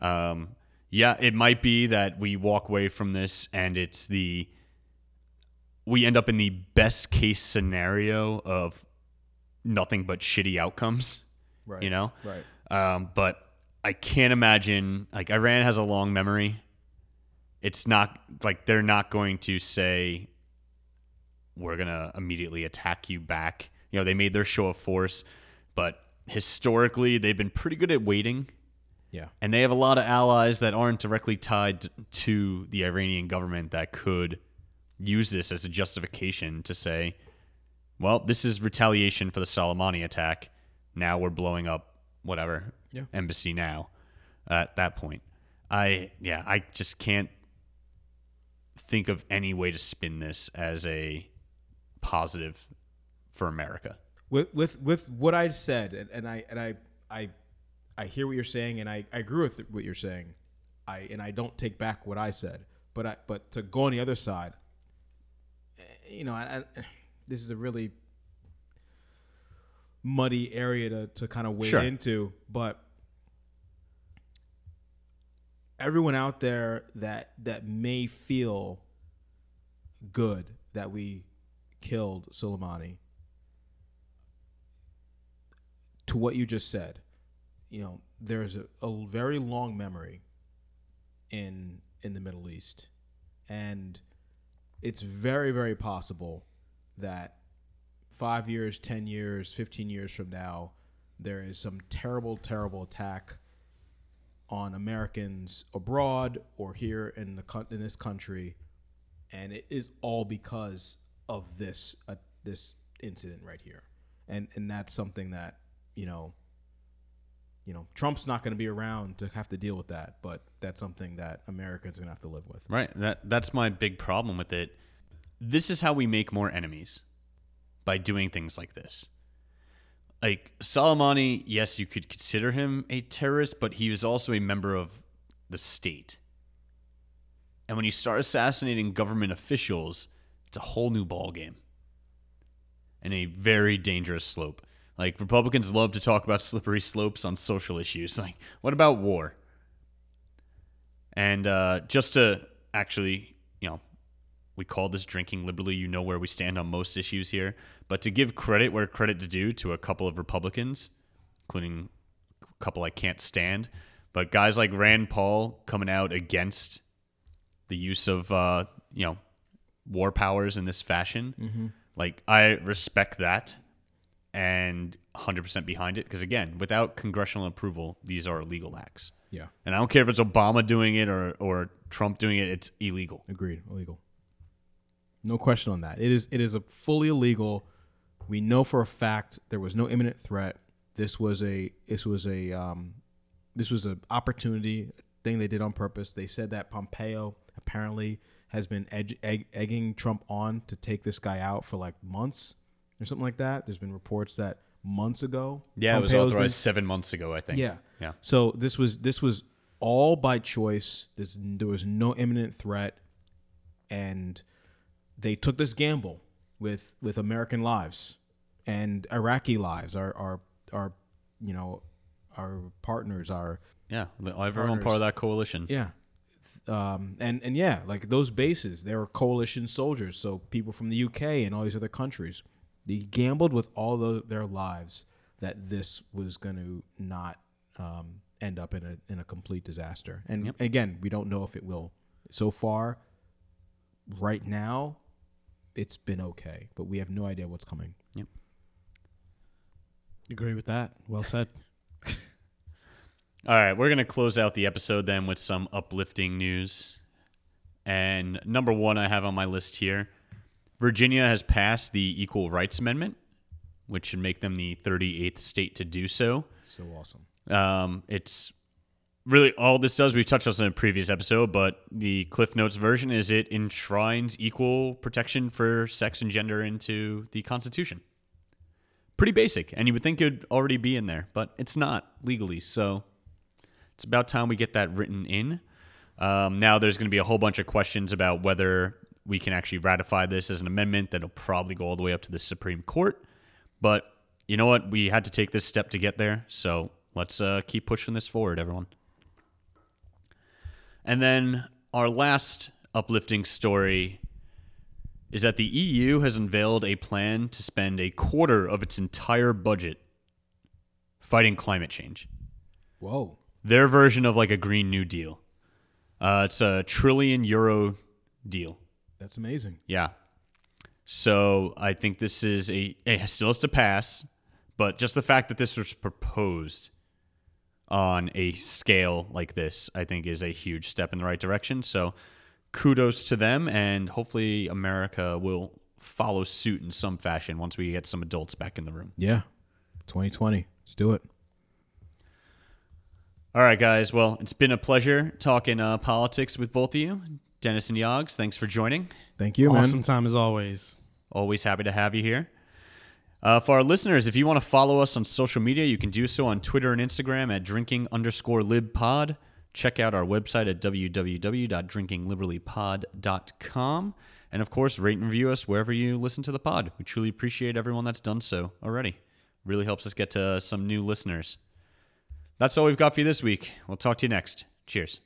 Um, yeah, it might be that we walk away from this and it's the we end up in the best case scenario of nothing but shitty outcomes. Right. You know? Right. Um, but I can't imagine like Iran has a long memory. It's not like they're not going to say we're gonna immediately attack you back. You know, they made their show of force, but historically they've been pretty good at waiting. Yeah. And they have a lot of allies that aren't directly tied to the Iranian government that could use this as a justification to say, well, this is retaliation for the Soleimani attack. Now we're blowing up whatever Yeah. embassy now at that point. I, yeah, I just can't think of any way to spin this as a positive for America. With with with what I said, and, and I and I I I hear what you're saying, and I, I agree with what you're saying. I and I don't take back what I said, but I but to go on the other side, eh, you know, I, I, this is a really muddy area to to kind of wade Sure. into, but everyone out there that that may feel good that we killed Soleimani to what you just said you know there's a, a very long memory in in the Middle East. And it's very very possible that 5 years 10 years 15 years from now there is some terrible terrible attack on Americans abroad or here in the in this country, and it is all because of this uh, this incident right here, and and that's something that you know. You know, Trump's not going to be around to have to deal with that, but that's something that Americans are going to have to live with. Right. That that's my big problem with it. This is how we make more enemies by doing things like this. Like Soleimani, yes, you could consider him a terrorist, but he was also a member of the state. And when you start assassinating government officials, it's a whole new ballgame. And a very dangerous slope. Like Republicans love to talk about slippery slopes on social issues. Like, what about war? And uh, just to actually, you know, we call this drinking liberally. You know where we stand on most issues here. But to give credit where credit's due to a couple of Republicans, including a couple I can't stand, but guys like Rand Paul coming out against the use of, uh, you know, war powers in this fashion, like I respect that and 100% behind it. Because again, without congressional approval, these are illegal acts. Yeah, And I don't care if it's Obama doing it or, or Trump doing it, it's illegal. agreed. Illegal. No question on that. It is it is a fully illegal. We know for a fact there was no imminent threat. This was a this was a um, this was an opportunity thing they did on purpose. They said that Pompeo apparently has been edg- egg- egging Trump on to take this guy out for like months or something like that. There's been reports that months ago. Yeah, it was Pompeo's been- authorized seven months ago, I think. yeah. Yeah. So this was this was all by choice. There's, there was no imminent threat, and they took this gamble with with American lives and Iraqi lives. Our our our you know our partners are Yeah. Everyone part of that coalition. yeah. Um, and and yeah, like those bases, they were coalition soldiers. So people from the UK and all these other countries, they gambled with all the, their lives that this was going to not um, end up in a in a complete disaster. And again, we don't know if it will. So far, right now, it's been okay, but we have no idea what's coming. Yep. Agree with that. Well said. All right, we're going to close out the episode then with some uplifting news. And number one, I have on my list here Virginia has passed the Equal Rights Amendment, which should make them the 38th state to do so. So awesome. Um, it's really all this does. We've touched on this in a previous episode, but the Cliff Notes version is it enshrines equal protection for sex and gender into the Constitution. Pretty basic, and you would think it would already be in there, but it's not legally. So it's about time we get that written in. Um, now there's going to be a whole bunch of questions about whether we can actually ratify this as an amendment that'll probably go all the way up to the Supreme Court. But you know what? We had to take this step to get there, so let's uh, keep pushing this forward, everyone. And then our last uplifting story is that the EU has unveiled a plan to spend a quarter of its entire budget fighting climate change Whoa. their version of like a Green New Deal. Uh, it's a trillion euro deal. That's amazing. Yeah. So I think this is a it still has to pass, but just the fact that this was proposed on a scale like this, I think, is a huge step in the right direction. So kudos to them, and hopefully America will follow suit in some fashion once we get some adults back in the room. Yeah. 2020. Let's do it. All right, guys. Well, it's been a pleasure talking uh, politics with both of you. Dennis and Yags, thanks for joining. Thank you, awesome man. time as always. Always happy to have you here. Uh, for our listeners, if you want to follow us on social media, you can do so on Twitter and Instagram at drinking underscore lib pod. Check out our website at www.drinkingliberallypod.com. And of course, rate and review us wherever you listen to the pod. We truly appreciate everyone that's done so already. Really helps us get to some new listeners. That's all we've got for you this week. We'll talk to you next. Cheers.